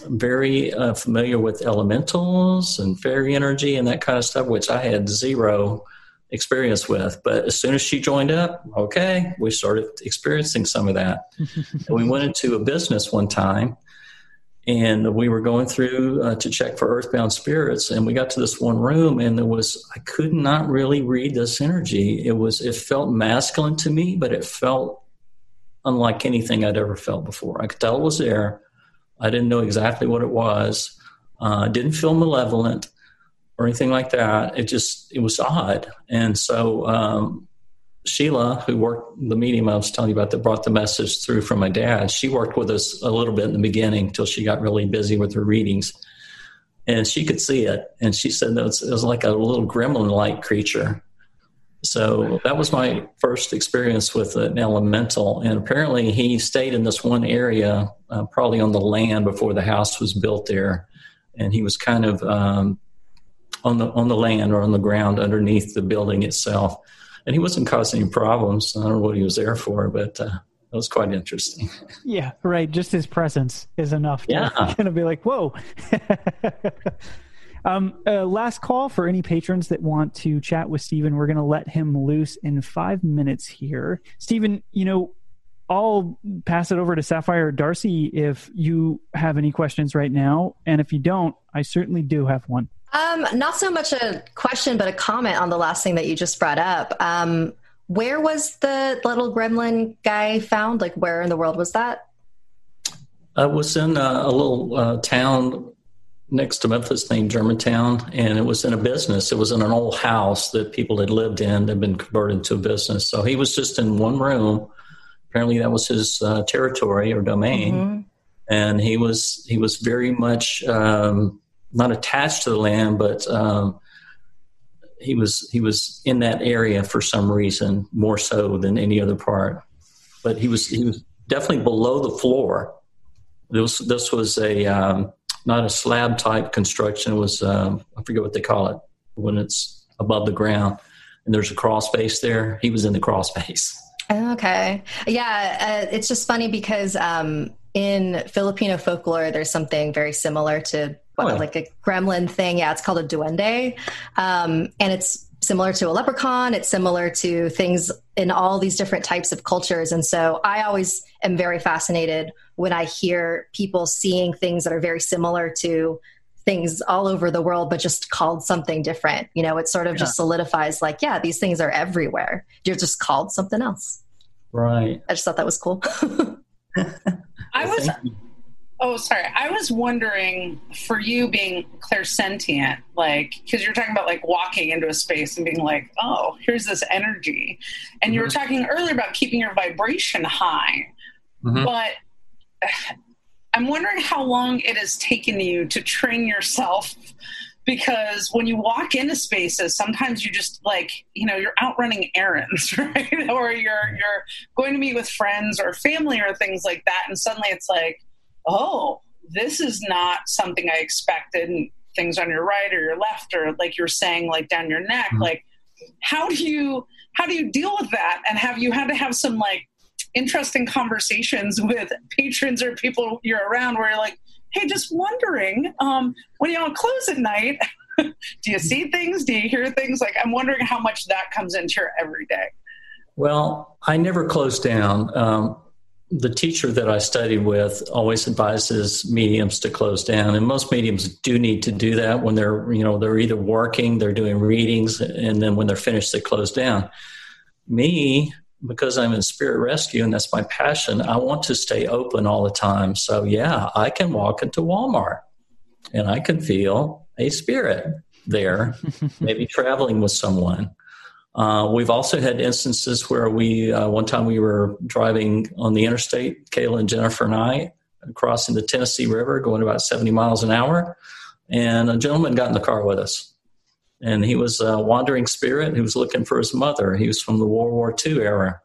very uh, familiar with elementals and fairy energy and that kind of stuff, which I had zero experience with. But as soon as she joined up, okay, we started experiencing some of that. and we went into a business one time and we were going through uh, to check for earthbound spirits and we got to this one room and there was i could not really read this energy it was it felt masculine to me but it felt unlike anything i'd ever felt before i could tell it was there I didn't know exactly what it was. Uh, didn't feel malevolent or anything like that. It just it was odd. And so um, Sheila, who worked the medium I was telling you about that brought the message through from my dad, she worked with us a little bit in the beginning until she got really busy with her readings. And she could see it. And she said that it was, it was like a little gremlin like creature. So that was my first experience with an elemental. And apparently, he stayed in this one area, uh, probably on the land before the house was built there. And he was kind of um, on the on the land or on the ground underneath the building itself. And he wasn't causing any problems. I don't know what he was there for, but uh, it was quite interesting. Yeah, right. Just his presence is enough to yeah. kind of be like, whoa. Um, uh, last call for any patrons that want to chat with Stephen. We're going to let him loose in five minutes here. Stephen, you know, I'll pass it over to Sapphire Darcy if you have any questions right now. And if you don't, I certainly do have one. Um, not so much a question, but a comment on the last thing that you just brought up. Um, where was the little gremlin guy found? Like, where in the world was that? I was in a, a little uh, town next to Memphis named Germantown, and it was in a business. It was in an old house that people had lived in, that had been converted to a business. So he was just in one room. Apparently, that was his uh, territory or domain, mm-hmm. and he was he was very much um, not attached to the land, but um, he was he was in that area for some reason more so than any other part. But he was he was definitely below the floor. This this was a um, not a slab type construction. It was um, I forget what they call it when it's above the ground, and there's a crawl space there. He was in the crawl space. Okay, yeah, uh, it's just funny because um, in Filipino folklore, there's something very similar to what, oh, yeah. like a gremlin thing. Yeah, it's called a duende, um, and it's similar to a leprechaun. It's similar to things in all these different types of cultures. And so I always am very fascinated when I hear people seeing things that are very similar to things all over the world, but just called something different. You know, it sort of yeah. just solidifies like, yeah, these things are everywhere. You're just called something else. Right. I just thought that was cool. I was Oh, sorry. I was wondering for you being clairsentient, like, because you're talking about like walking into a space and being like, oh, here's this energy. And mm-hmm. you were mm-hmm. talking earlier about keeping your vibration high. Mm-hmm. But I'm wondering how long it has taken you to train yourself because when you walk into spaces, sometimes you just like, you know, you're out running errands, right? or you're you're going to meet with friends or family or things like that, and suddenly it's like, oh, this is not something I expected. And things on your right or your left, or like you're saying, like down your neck, mm-hmm. like how do you how do you deal with that? And have you had to have some like interesting conversations with patrons or people you're around where you're like, hey, just wondering, um, when y'all close at night, do you see things? Do you hear things? Like, I'm wondering how much that comes into your everyday. Well, I never close down. Um, the teacher that I studied with always advises mediums to close down, and most mediums do need to do that when they're, you know, they're either working, they're doing readings, and then when they're finished, they close down. Me, because I'm in spirit rescue and that's my passion, I want to stay open all the time. So, yeah, I can walk into Walmart and I can feel a spirit there, maybe traveling with someone. Uh, we've also had instances where we, uh, one time we were driving on the interstate, Kayla and Jennifer and I, crossing the Tennessee River, going about 70 miles an hour, and a gentleman got in the car with us and he was a wandering spirit He was looking for his mother. He was from the World War II era.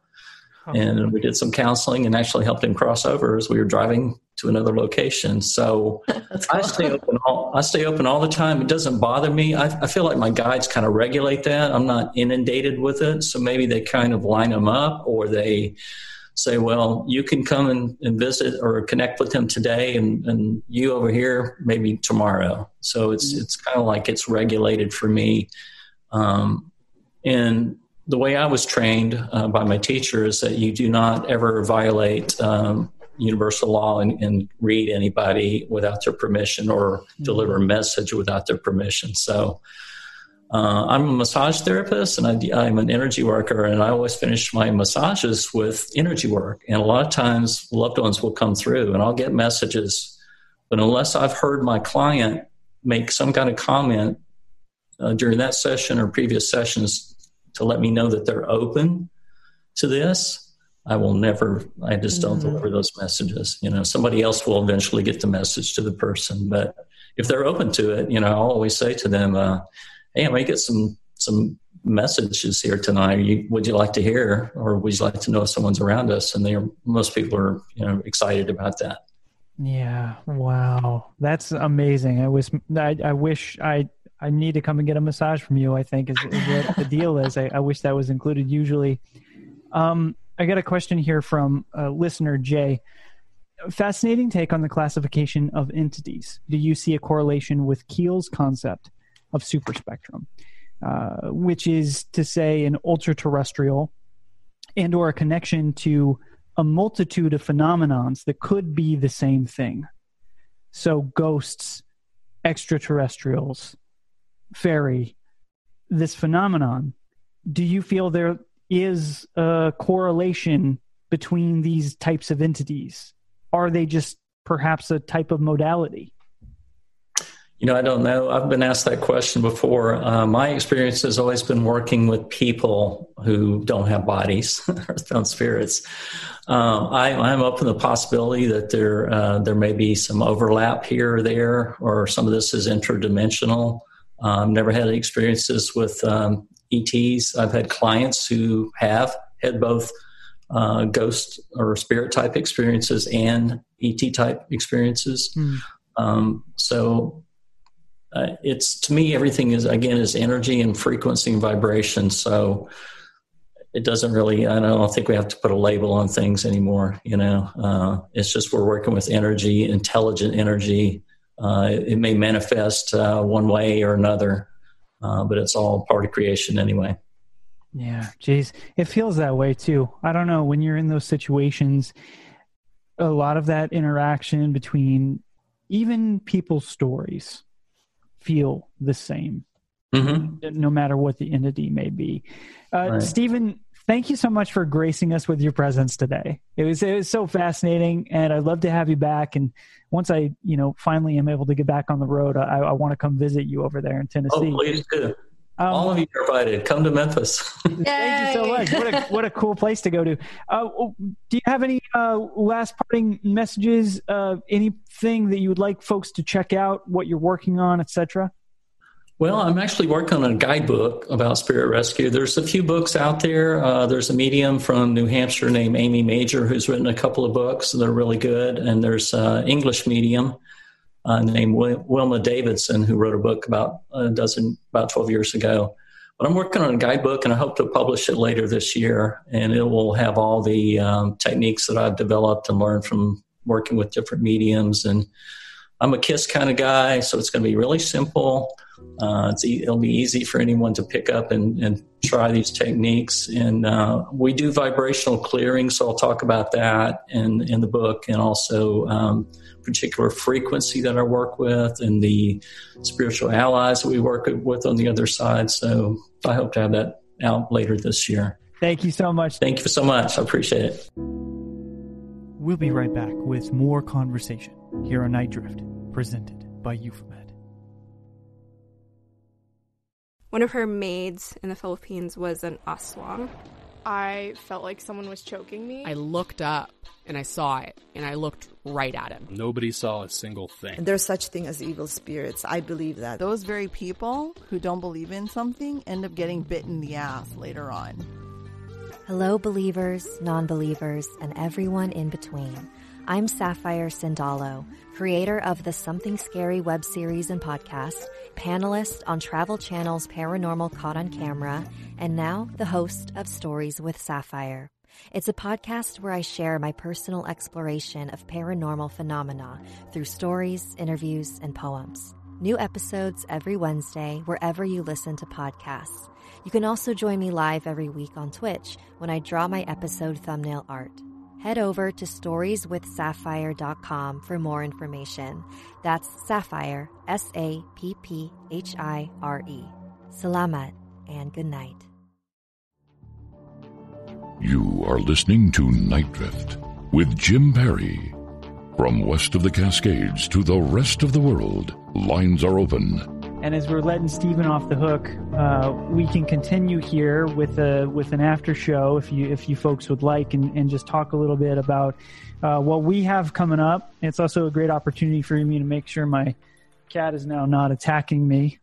Oh. And we did some counseling and actually helped him cross over as we were driving to another location. So I stay open. All, I stay open all the time. It doesn't bother me. I, I feel like my guides kind of regulate that. I'm not inundated with it, so maybe they kind of line them up, or they say, well, you can come and, and visit or connect with them today and, and you over here maybe tomorrow. So it's, mm-hmm. it's kind of like it's regulated for me. Um, and the way I was trained uh, by my teacher is that you do not ever violate um, universal law and, and, read anybody without their permission or mm-hmm. deliver a message without their permission. So uh, I'm a massage therapist and I, am an energy worker, and I always finish my massages with energy work. And a lot of times, loved ones will come through, and I'll get messages. But unless I've heard my client make some kind of comment uh, during that session or previous sessions to let me know that they're open to this, I will never. I just don't mm-hmm. deliver those messages. You know, somebody else will eventually get the message to the person, but if they're open to it, you know, I'll always say to them. Uh, hey, may get some some messages here tonight. You, would you like to hear, or would you like to know if someone's around us? And they are, most people are you know excited about that. Yeah, wow, that's amazing. I was I, I wish I I need to come and get a massage from you. I think is, is what the deal is. I, I wish that was included. Usually, um, I got a question here from a listener Jay. Fascinating take on the classification of entities. Do you see a correlation with Keel's concept of superspectrum, uh, which is to say an ultra-terrestrial and or a connection to a multitude of phenomenons that could be the same thing. So ghosts, extraterrestrials, fairy, this phenomenon. Do you feel there is a correlation between these types of entities? Are they just perhaps a type of modality? You know, I don't know. I've been asked that question before. Uh, my experience has always been working with people who don't have bodies, or don't spirits. Um, I, am open to the possibility that there uh, there may be some overlap here or there, or some of this is interdimensional. I've um, never had experiences with um, ETs. I've had clients who have had both uh, ghost or spirit type experiences and ET type experiences. Mm. Um, so uh, it's to me everything is again is energy and frequency and vibration. So it doesn't really i don't think we have to put a label on things anymore you know? Uh, it's just we're working with energy intelligent energy. Uh, it, it, may manifest uh, one way or another uh, but it's all part of creation anyway. Yeah geez. It feels that way too. I don't know when you're in those situations a lot of that interaction between even people's stories feel the same, mm-hmm. no matter what the entity may be. Uh, right. Stephen, thank you so much for gracing us with your presence today. It was it was so fascinating, and I'd love to have you back. And once I, you know, finally am able to get back on the road, I, I want to come visit you over there in Tennessee. Oh, please do. Um, All of you are invited. Come to Memphis. thank you so much. What a what a cool place to go to. Uh, do you have any uh, last parting messages? Uh, anything that you would like folks to check out? What you're working on, etc. Well, I'm actually working on a guidebook about spirit rescue. There's a few books out there. Uh, there's a medium from New Hampshire named Amy Major who's written a couple of books. They're really good. And there's an English medium uh, named Wilma Davidson who wrote a book about a dozen, about 12 years ago. But I'm working on a guidebook and I hope to publish it later this year. And it will have all the um, techniques that I've developed and learned from working with different mediums. And I'm a KISS kind of guy, so it's going to be really simple uh, e- it'll be easy for anyone to pick up and, and try these techniques. And uh, we do vibrational clearing, so I'll talk about that in, in the book, and also um, particular frequency that I work with, and the spiritual allies that we work with on the other side. So I hope to have that out later this year. Thank you so much. Thank you so much. I appreciate it. We'll be right back with more conversation here on Night Drift, presented by Euphomet. One of her maids in the Philippines was an aswang. I felt like someone was choking me. I looked up and I saw it and I looked right at him. Nobody saw a single thing. And there's such thing as evil spirits. I believe that. Those very people who don't believe in something end up getting bit in the ass later on. Hello, believers, non believers, and everyone in between. I'm Sapphire Sandalo, creator of the Something Scary web series and podcast, panelist on Travel Channel's Paranormal Caught on Camera, and now the host of Stories with Sapphire. It's a podcast where I share my personal exploration of paranormal phenomena through stories, interviews, and poems. New episodes every Wednesday, wherever you listen to podcasts. You can also join me live every week on Twitch when I draw my episode thumbnail art head over to storieswithsapphire.com for more information. That's Sapphire, S A P P H I R E. Salamat and good night. You are listening to Night Drift with Jim Perry. From west of the Cascades to the rest of the world, lines are open and as we're letting Stephen off the hook, uh, we can continue here with a with an after show if you if you folks would like, and, and just talk a little bit about uh, what we have coming up. It's also a great opportunity for me to make sure my cat is now not attacking me.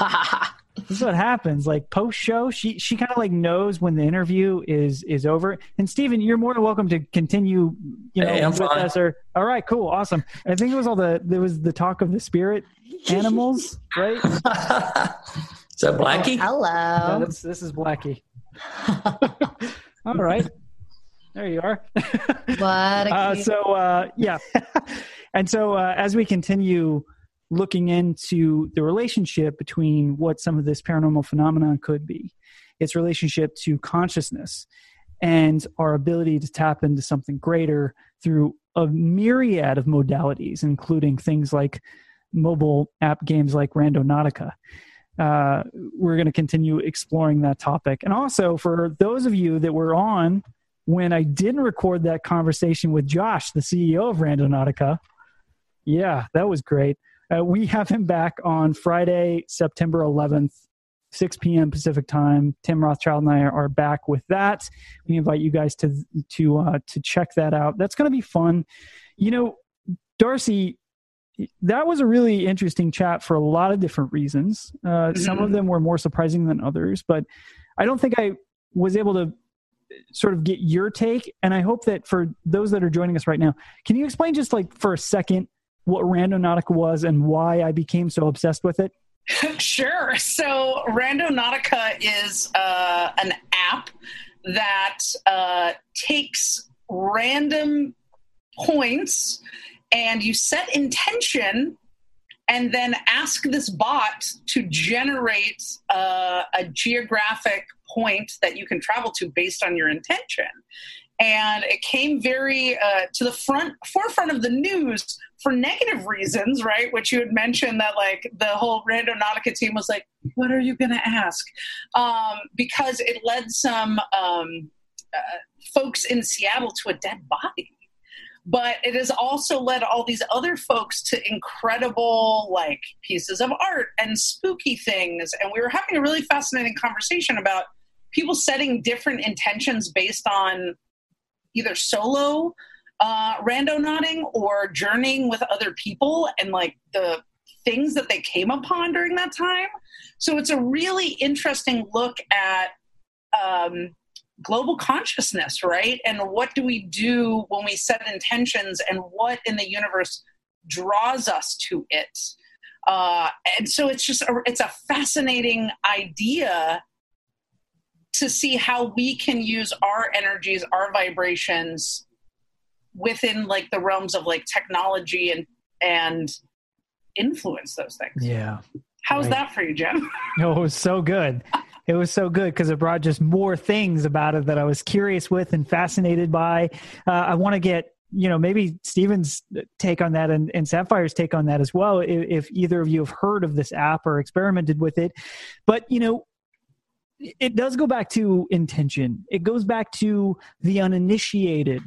this is what happens. Like post show, she she kind of like knows when the interview is is over. And Stephen, you're more than welcome to continue. You know, hey, with fine. us. Or all right, cool, awesome. I think it was all the there was the talk of the spirit animals, right? is that Blackie? Hello. Yeah, this, this is Blackie. all right. There you are. What? Uh, so uh, yeah, and so uh, as we continue looking into the relationship between what some of this paranormal phenomenon could be, its relationship to consciousness, and our ability to tap into something greater through a myriad of modalities, including things like mobile app games like Randonautica. Uh, we're going to continue exploring that topic. And also, for those of you that were on when I didn't record that conversation with Josh, the CEO of Randonautica, yeah, that was great. Uh, we have him back on Friday, September 11th, 6 p.m. Pacific time. Tim Rothschild and I are back with that. We invite you guys to to uh, to check that out. That's going to be fun. You know, Darcy, that was a really interesting chat for a lot of different reasons. Uh, some of them were more surprising than others, but I don't think I was able to sort of get your take. And I hope that for those that are joining us right now, can you explain just like for a second what Randonautica was and why I became so obsessed with it? sure. So Randonautica is uh, an app that uh, takes random points and you set intention and then ask this bot to generate uh, a geographic point that you can travel to based on your intention and it came very uh, to the front forefront of the news for negative reasons, right? Which you had mentioned that like the whole Randonautica team was like, "What are you going to ask?" Um, because it led some um, uh, folks in Seattle to a dead body. But it has also led all these other folks to incredible like pieces of art and spooky things. And we were having a really fascinating conversation about people setting different intentions based on either solo uh, randonauting or journeying with other people and like the things that they came upon during that time. So it's a really interesting look at um, global consciousness, right? And what do we do when we set intentions and what in the universe draws us to it? Uh, and so it's just a, it's a fascinating idea to see how we can use our energies, our vibrations within like the realms of like technology and and influence those things. Yeah. How's Right. that for you, Jim? No, it was so good. It was so good because it brought just more things about it that I was curious with and fascinated by. Uh, I want to get, you know, maybe Stephen's take on that and, and Sapphire's take on that as well, if, if either of you have heard of this app or experimented with it. But, you know, it does go back to intention. It goes back to the uninitiated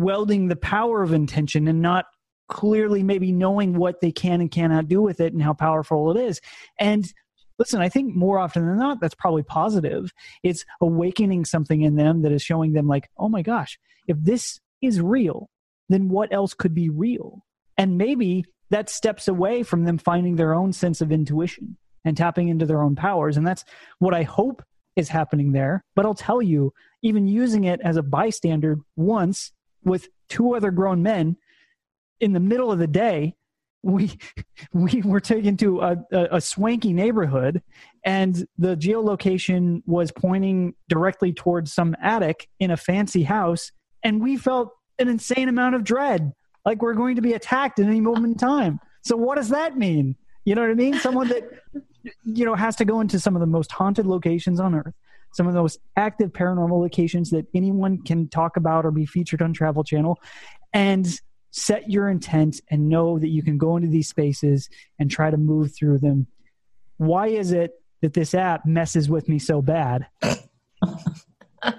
welding the power of intention and not clearly maybe knowing what they can and cannot do with it and how powerful it is. And listen, I think more often than not, that's probably positive. It's awakening something in them that is showing them, like, oh my gosh, if this is real, then what else could be real? And maybe that steps away from them finding their own sense of intuition and tapping into their own powers. And that's what I hope is happening there. But I'll tell you, even using it as a bystander once with two other grown men in the middle of the day, we we were taken to a, a, a swanky neighborhood, and the geolocation was pointing directly towards some attic in a fancy house, and we felt an insane amount of dread, like we're going to be attacked at any moment in time. So what does that mean? You know what I mean? Someone that you know has to go into some of the most haunted locations on earth some of the most active paranormal locations that anyone can talk about or be featured on travel channel and set your intent and know that you can go into these spaces and try to move through them. Why is it that this app messes with me so bad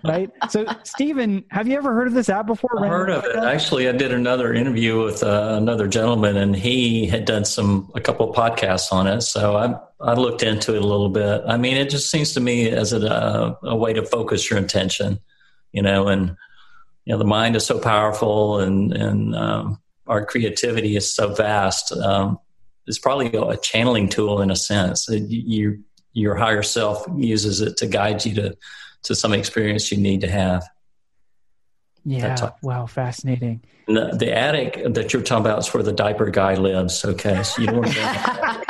right so Stephen, have you ever heard of this app before I heard of it. Actually, I did another interview with uh, another gentleman, and he had done some a couple podcasts on it. So I I looked into it a little bit. I mean, it just seems to me as a, a way to focus your attention, you know, and you know the mind is so powerful, and and um, our creativity is so vast. Um, it's probably a channeling tool in a sense. It- You your higher self uses it to guide you to to some experience you need to have. yeah That's all. wow fascinating The, the attic that you're talking about is where the diaper guy lives. Okay, so you don't want to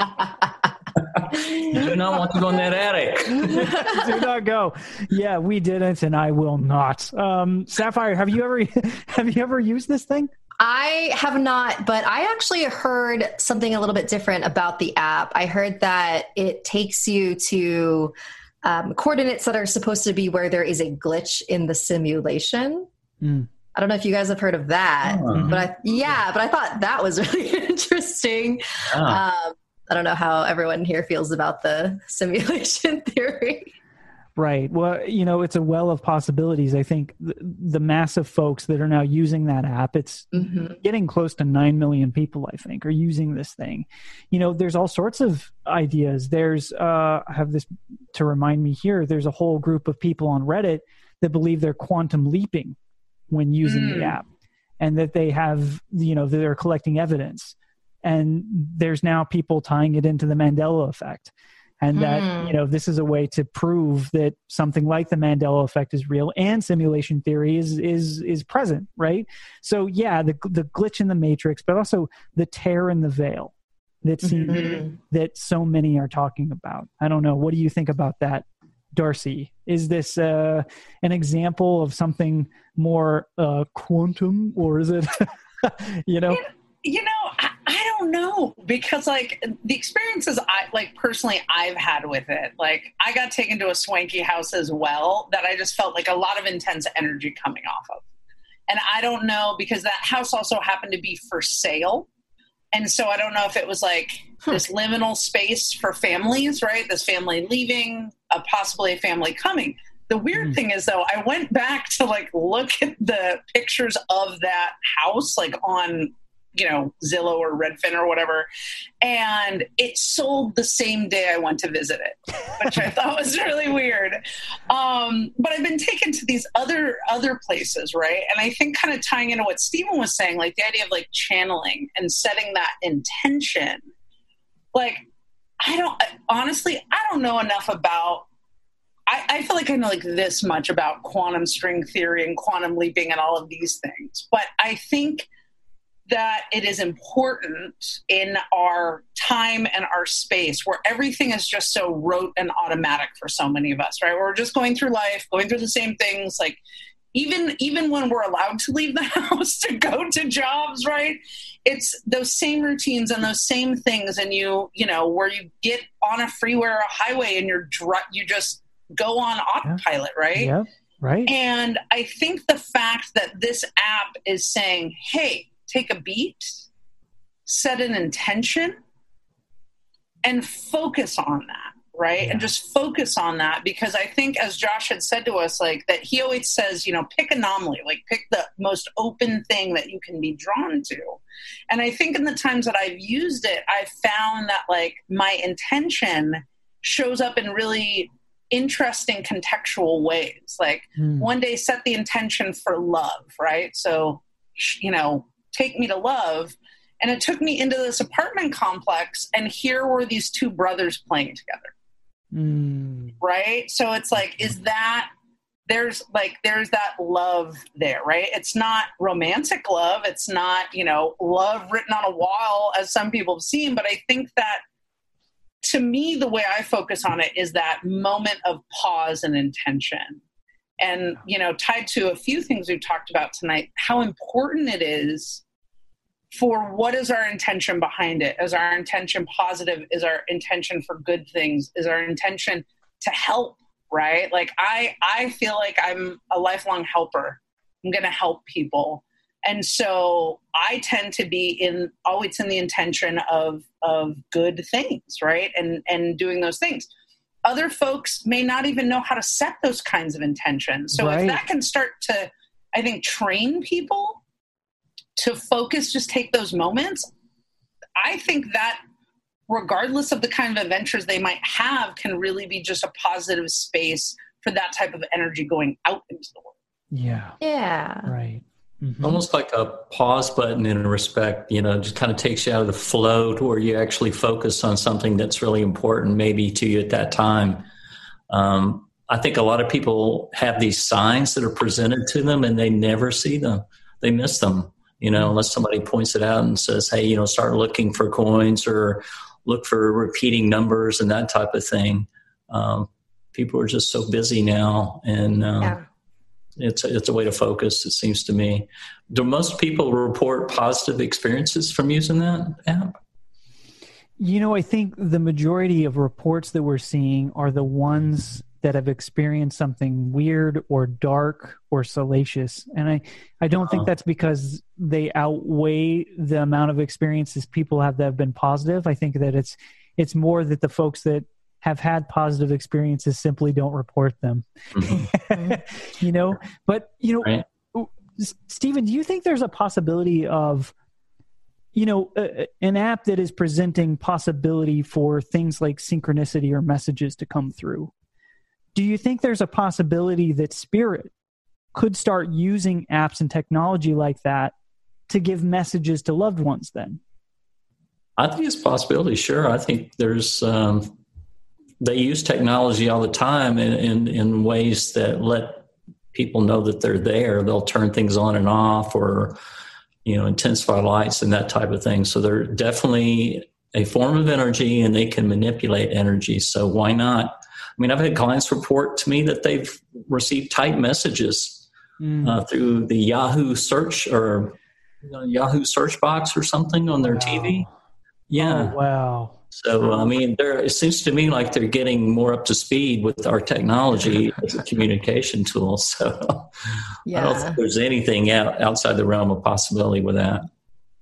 go, you do not want to go in that attic. do not go yeah we didn't and i will not um sapphire have you ever have you ever used this thing I have not, but I actually heard something a little bit different about the app. I heard that it takes you to um, coordinates that are supposed to be where there is a glitch in the simulation. Mm. I don't know if you guys have heard of that, Oh. but I, yeah, but I thought that was really interesting. Ah. Um, I don't know how everyone here feels about the simulation theory. Right. Well, you know, it's a well of possibilities. I think the, the massive folks that are now using that app, it's Mhm. getting close to 9 million people, I think, are using this thing. You know, there's all sorts of ideas. There's, uh, I have this to remind me here, there's a whole group of people on Reddit that believe they're quantum leaping when using the Mm. app and that they have, you know, that they're collecting evidence. And there's now people tying it into the Mandela effect and that Hmm. you know this is a way to prove that something like the Mandela effect is real and simulation theory is is is present, right? So yeah, the the glitch in the matrix, but also the tear in the veil that seems Mhm. that so many are talking about. I don't know. What do you think about that, Darcy? Is this uh, an example of something more uh, quantum, or is it, you know? you know I, don't know because like the experiences i like personally i've had with it like i got taken to a swanky house as well that i just felt like a lot of intense energy coming off of. And i don't know because that house also happened to be for sale. And so i don't know if it was like hmm. this liminal space for families right? This family leaving a possibly a family coming. The weird hmm. thing is though i went back to like look at the pictures of that house like on you know zillow or redfin or whatever. And it sold the same day i went to visit it which i thought was really weird. Um, but i've been taken to these other other places right? And i think kind of tying into what stephen was saying like the idea of like channeling and setting that intention. Like I don't honestly, I don't know enough about. I, I feel like I know like this much about quantum string theory and quantum leaping and all of these things, but I think that it is important in our time and our space where everything is just so rote and automatic for so many of us, right? We're just going through life, going through the same things, like even even when we're allowed to leave the house to go to jobs right it's those same routines and those same things and you you know where you get on a freeway or a highway and you're you just go on autopilot yeah. right yeah right and i think the fact that this app is saying hey take a beat set an intention and focus on that right yeah. and just focus on that because i think as josh had said to us like that he always says you know pick anomaly like pick the most open thing that you can be drawn to and i think in the times that i've used it i've found that like my intention shows up in really interesting contextual ways like mm. one day set the intention for love right so you know take me to love. And it took me into this apartment complex and here were these two brothers playing together. Mm. Right? So it's like, is that there's like there's that love there right? It's not romantic love. It's not you know love written on a wall as some people have seen. But i think that to me the way i focus on it is that moment of pause and intention. And you know tied to a few things we've talked about tonight how important it is for what is our intention behind it? Is our intention positive? Is our intention for good things? Is our intention to help? Right? Like I, I feel like I'm a lifelong helper. I'm going to help people, and so I tend to be in always in the intention of of good things, right? And and doing those things. Other folks may not even know how to set those kinds of intentions. So right. if that can start to, I think, train people to focus, just take those moments, I think that regardless of the kind of adventures they might have, can really be just a positive space for that type of energy going out into the world. Yeah. Yeah. Right. Mm-hmm. Almost like a pause button in respect, you know, just kind of takes you out of the flow to where you actually focus on something that's really important, maybe to you at that time. Um, I think a lot of people have these signs that are presented to them and they never see them, they miss them you know, unless somebody points it out and says, hey, you know, start looking for coins or look for repeating numbers and that type of thing. Um, people are just so busy now, and um, yeah. it's a, it's a way to focus. It seems to me. Do most people report positive experiences from using that app? You know, I think the majority of reports that we're seeing are the ones that have experienced something weird or dark or salacious and i i don't uh-huh. think that's because they outweigh the amount of experiences people have that have been positive i think that it's it's more that the folks that have had positive experiences simply don't report them mm-hmm. you know but you know right. stephen do you think there's a possibility of you know uh, an app that is presenting possibility for things like synchronicity or messages to come through do you think there's a possibility that Spirit could start using apps and technology like that to give messages to loved ones then? I think it's a possibility, sure. I think there's, um, they use technology all the time in, in, in ways that let people know that they're there. They'll turn things on and off or, you know, intensify lights and that type of thing. So they're definitely a form of energy and they can manipulate energy. So why not I mean, I've had clients report to me that they've received type messages mm. uh, through the Yahoo search or you know, Yahoo search box or something on their wow. TV. Yeah. Oh, wow. So I mean, it seems to me like they're getting more up to speed with our technology as a communication tool. So yeah. I don't think there's anything out, outside the realm of possibility with that.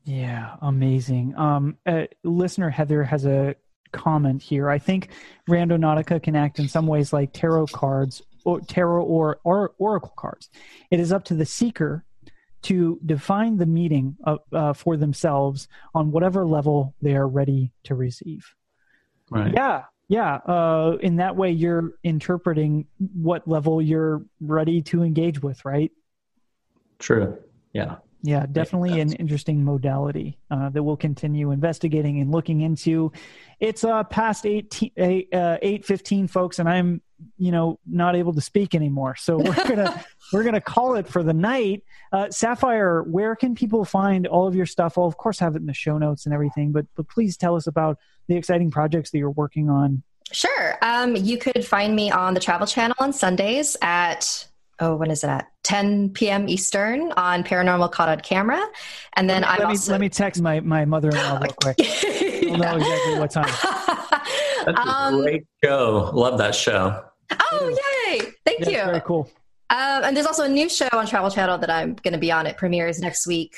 Yeah, amazing. Um, uh, listener Heather has a comment here. I think Randonautica can act in some ways like tarot cards or tarot or, or oracle cards. It is up to the seeker to define the meaning of, uh, for themselves on whatever level they are ready to receive. Right. Yeah. Yeah. Uh, in that way, you're interpreting what level you're ready to engage with, right? True. Yeah. Yeah, definitely an interesting modality uh, that we'll continue investigating and looking into. It's uh, past 8, eight, uh, 8.15, folks, and I'm, you know, not able to speak anymore. So we're going to we're gonna call it for the night. Uh, Sapphire, where can people find all of your stuff? I'll, of course, have it in the show notes and everything, but, but please tell us about the exciting projects that you're working on. Sure. Um, you could find me on the Travel Channel on Sundays at oh, when is it at 10 p.m. Eastern on Paranormal Caught on Camera. And then let me, I'm let also me, let me text my, my mother-in-law real quick. You'll know exactly what time. That's a Um, great show. Love that show. Oh, yay! Thank Yeah, you. Very cool. Um, and there's also a new show on Travel Channel that I'm going to be on. It premieres next week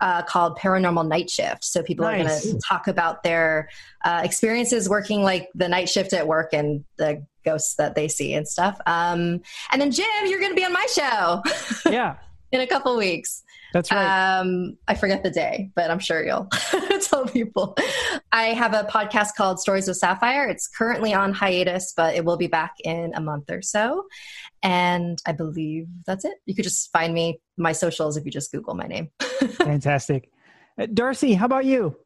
uh, called Paranormal Night Shift. So people are going to talk about their uh, experiences working like the night shift at work and the ghosts that they see and stuff. Um, and then Jim, you're going to be on my show Yeah, in a couple weeks. that's right. Um, I forget the day, but I'm sure you'll tell people. I have a podcast called Stories of Sapphire. It's currently on hiatus, but it will be back in a month or so. And I believe that's it. You could just find me, my socials, if you just Google my name. Fantastic. Uh, Darcy, how about you?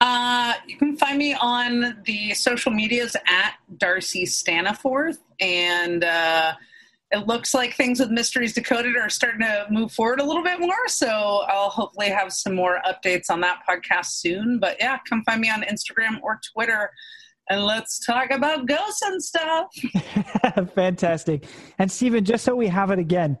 Uh, you can find me on the social medias at Darcy Staniforth, and uh, it looks like things with Mysteries Decoded are starting to move forward a little bit more. So I'll hopefully have some more updates on that podcast soon. But yeah, come find me on Instagram or Twitter, and let's talk about ghosts and stuff. Fantastic. And Stephen, just so we have it again,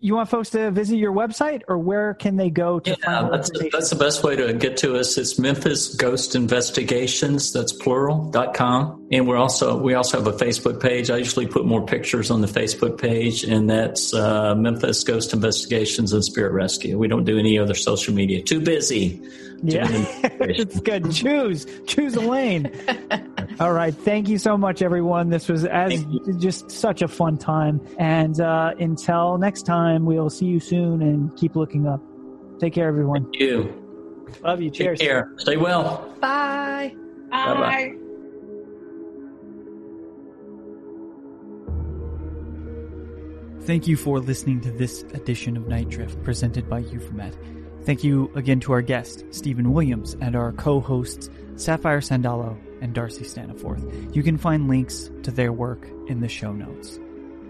you want folks to visit your website or where can they go to Yeah, find that's, that's the best way to get to us. It's Memphis Ghost Investigations. That's plural dot com. And we're also we also have a Facebook page. I usually put more pictures on the Facebook page, and that's uh, Memphis Ghost Investigations and Spirit Rescue. We don't do any other social media. Too busy. Yeah, it's good. Choose, choose a lane. All right. Thank you so much, everyone. This was as just such a fun time. And uh, until next time, we'll see you soon and keep looking up. Take care, everyone. Thank you. Love you. Cheers. Take care. Stay well. Bye. Bye-bye. Thank you for listening to this edition of Night Drift presented by Euphomet. Thank you again to our guest, Stephen Williams, and our co hosts, Sapphire Sandalo and Darcy Staniforth. You can find links to their work in the show notes.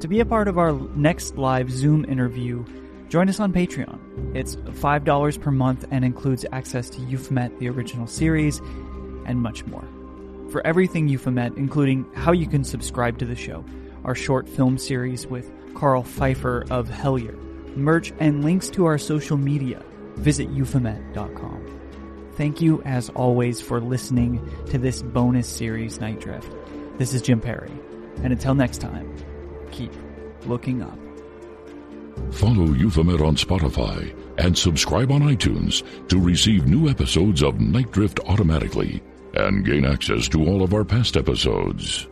To be a part of our next live Zoom interview, join us on Patreon. It's $5 per month and includes access to Euphomet, the original series, and much more. For everything Euphomet, including how you can subscribe to the show, our short film series with Karl Pfeiffer of Hellier, merch, and links to our social media, visit euphomet.com. Thank you, as always, for listening to this bonus series, Night Drift. This is Jim Perry, and until next time, keep looking up. Follow Euphomet on Spotify and subscribe on iTunes to receive new episodes of Night Drift automatically and gain access to all of our past episodes.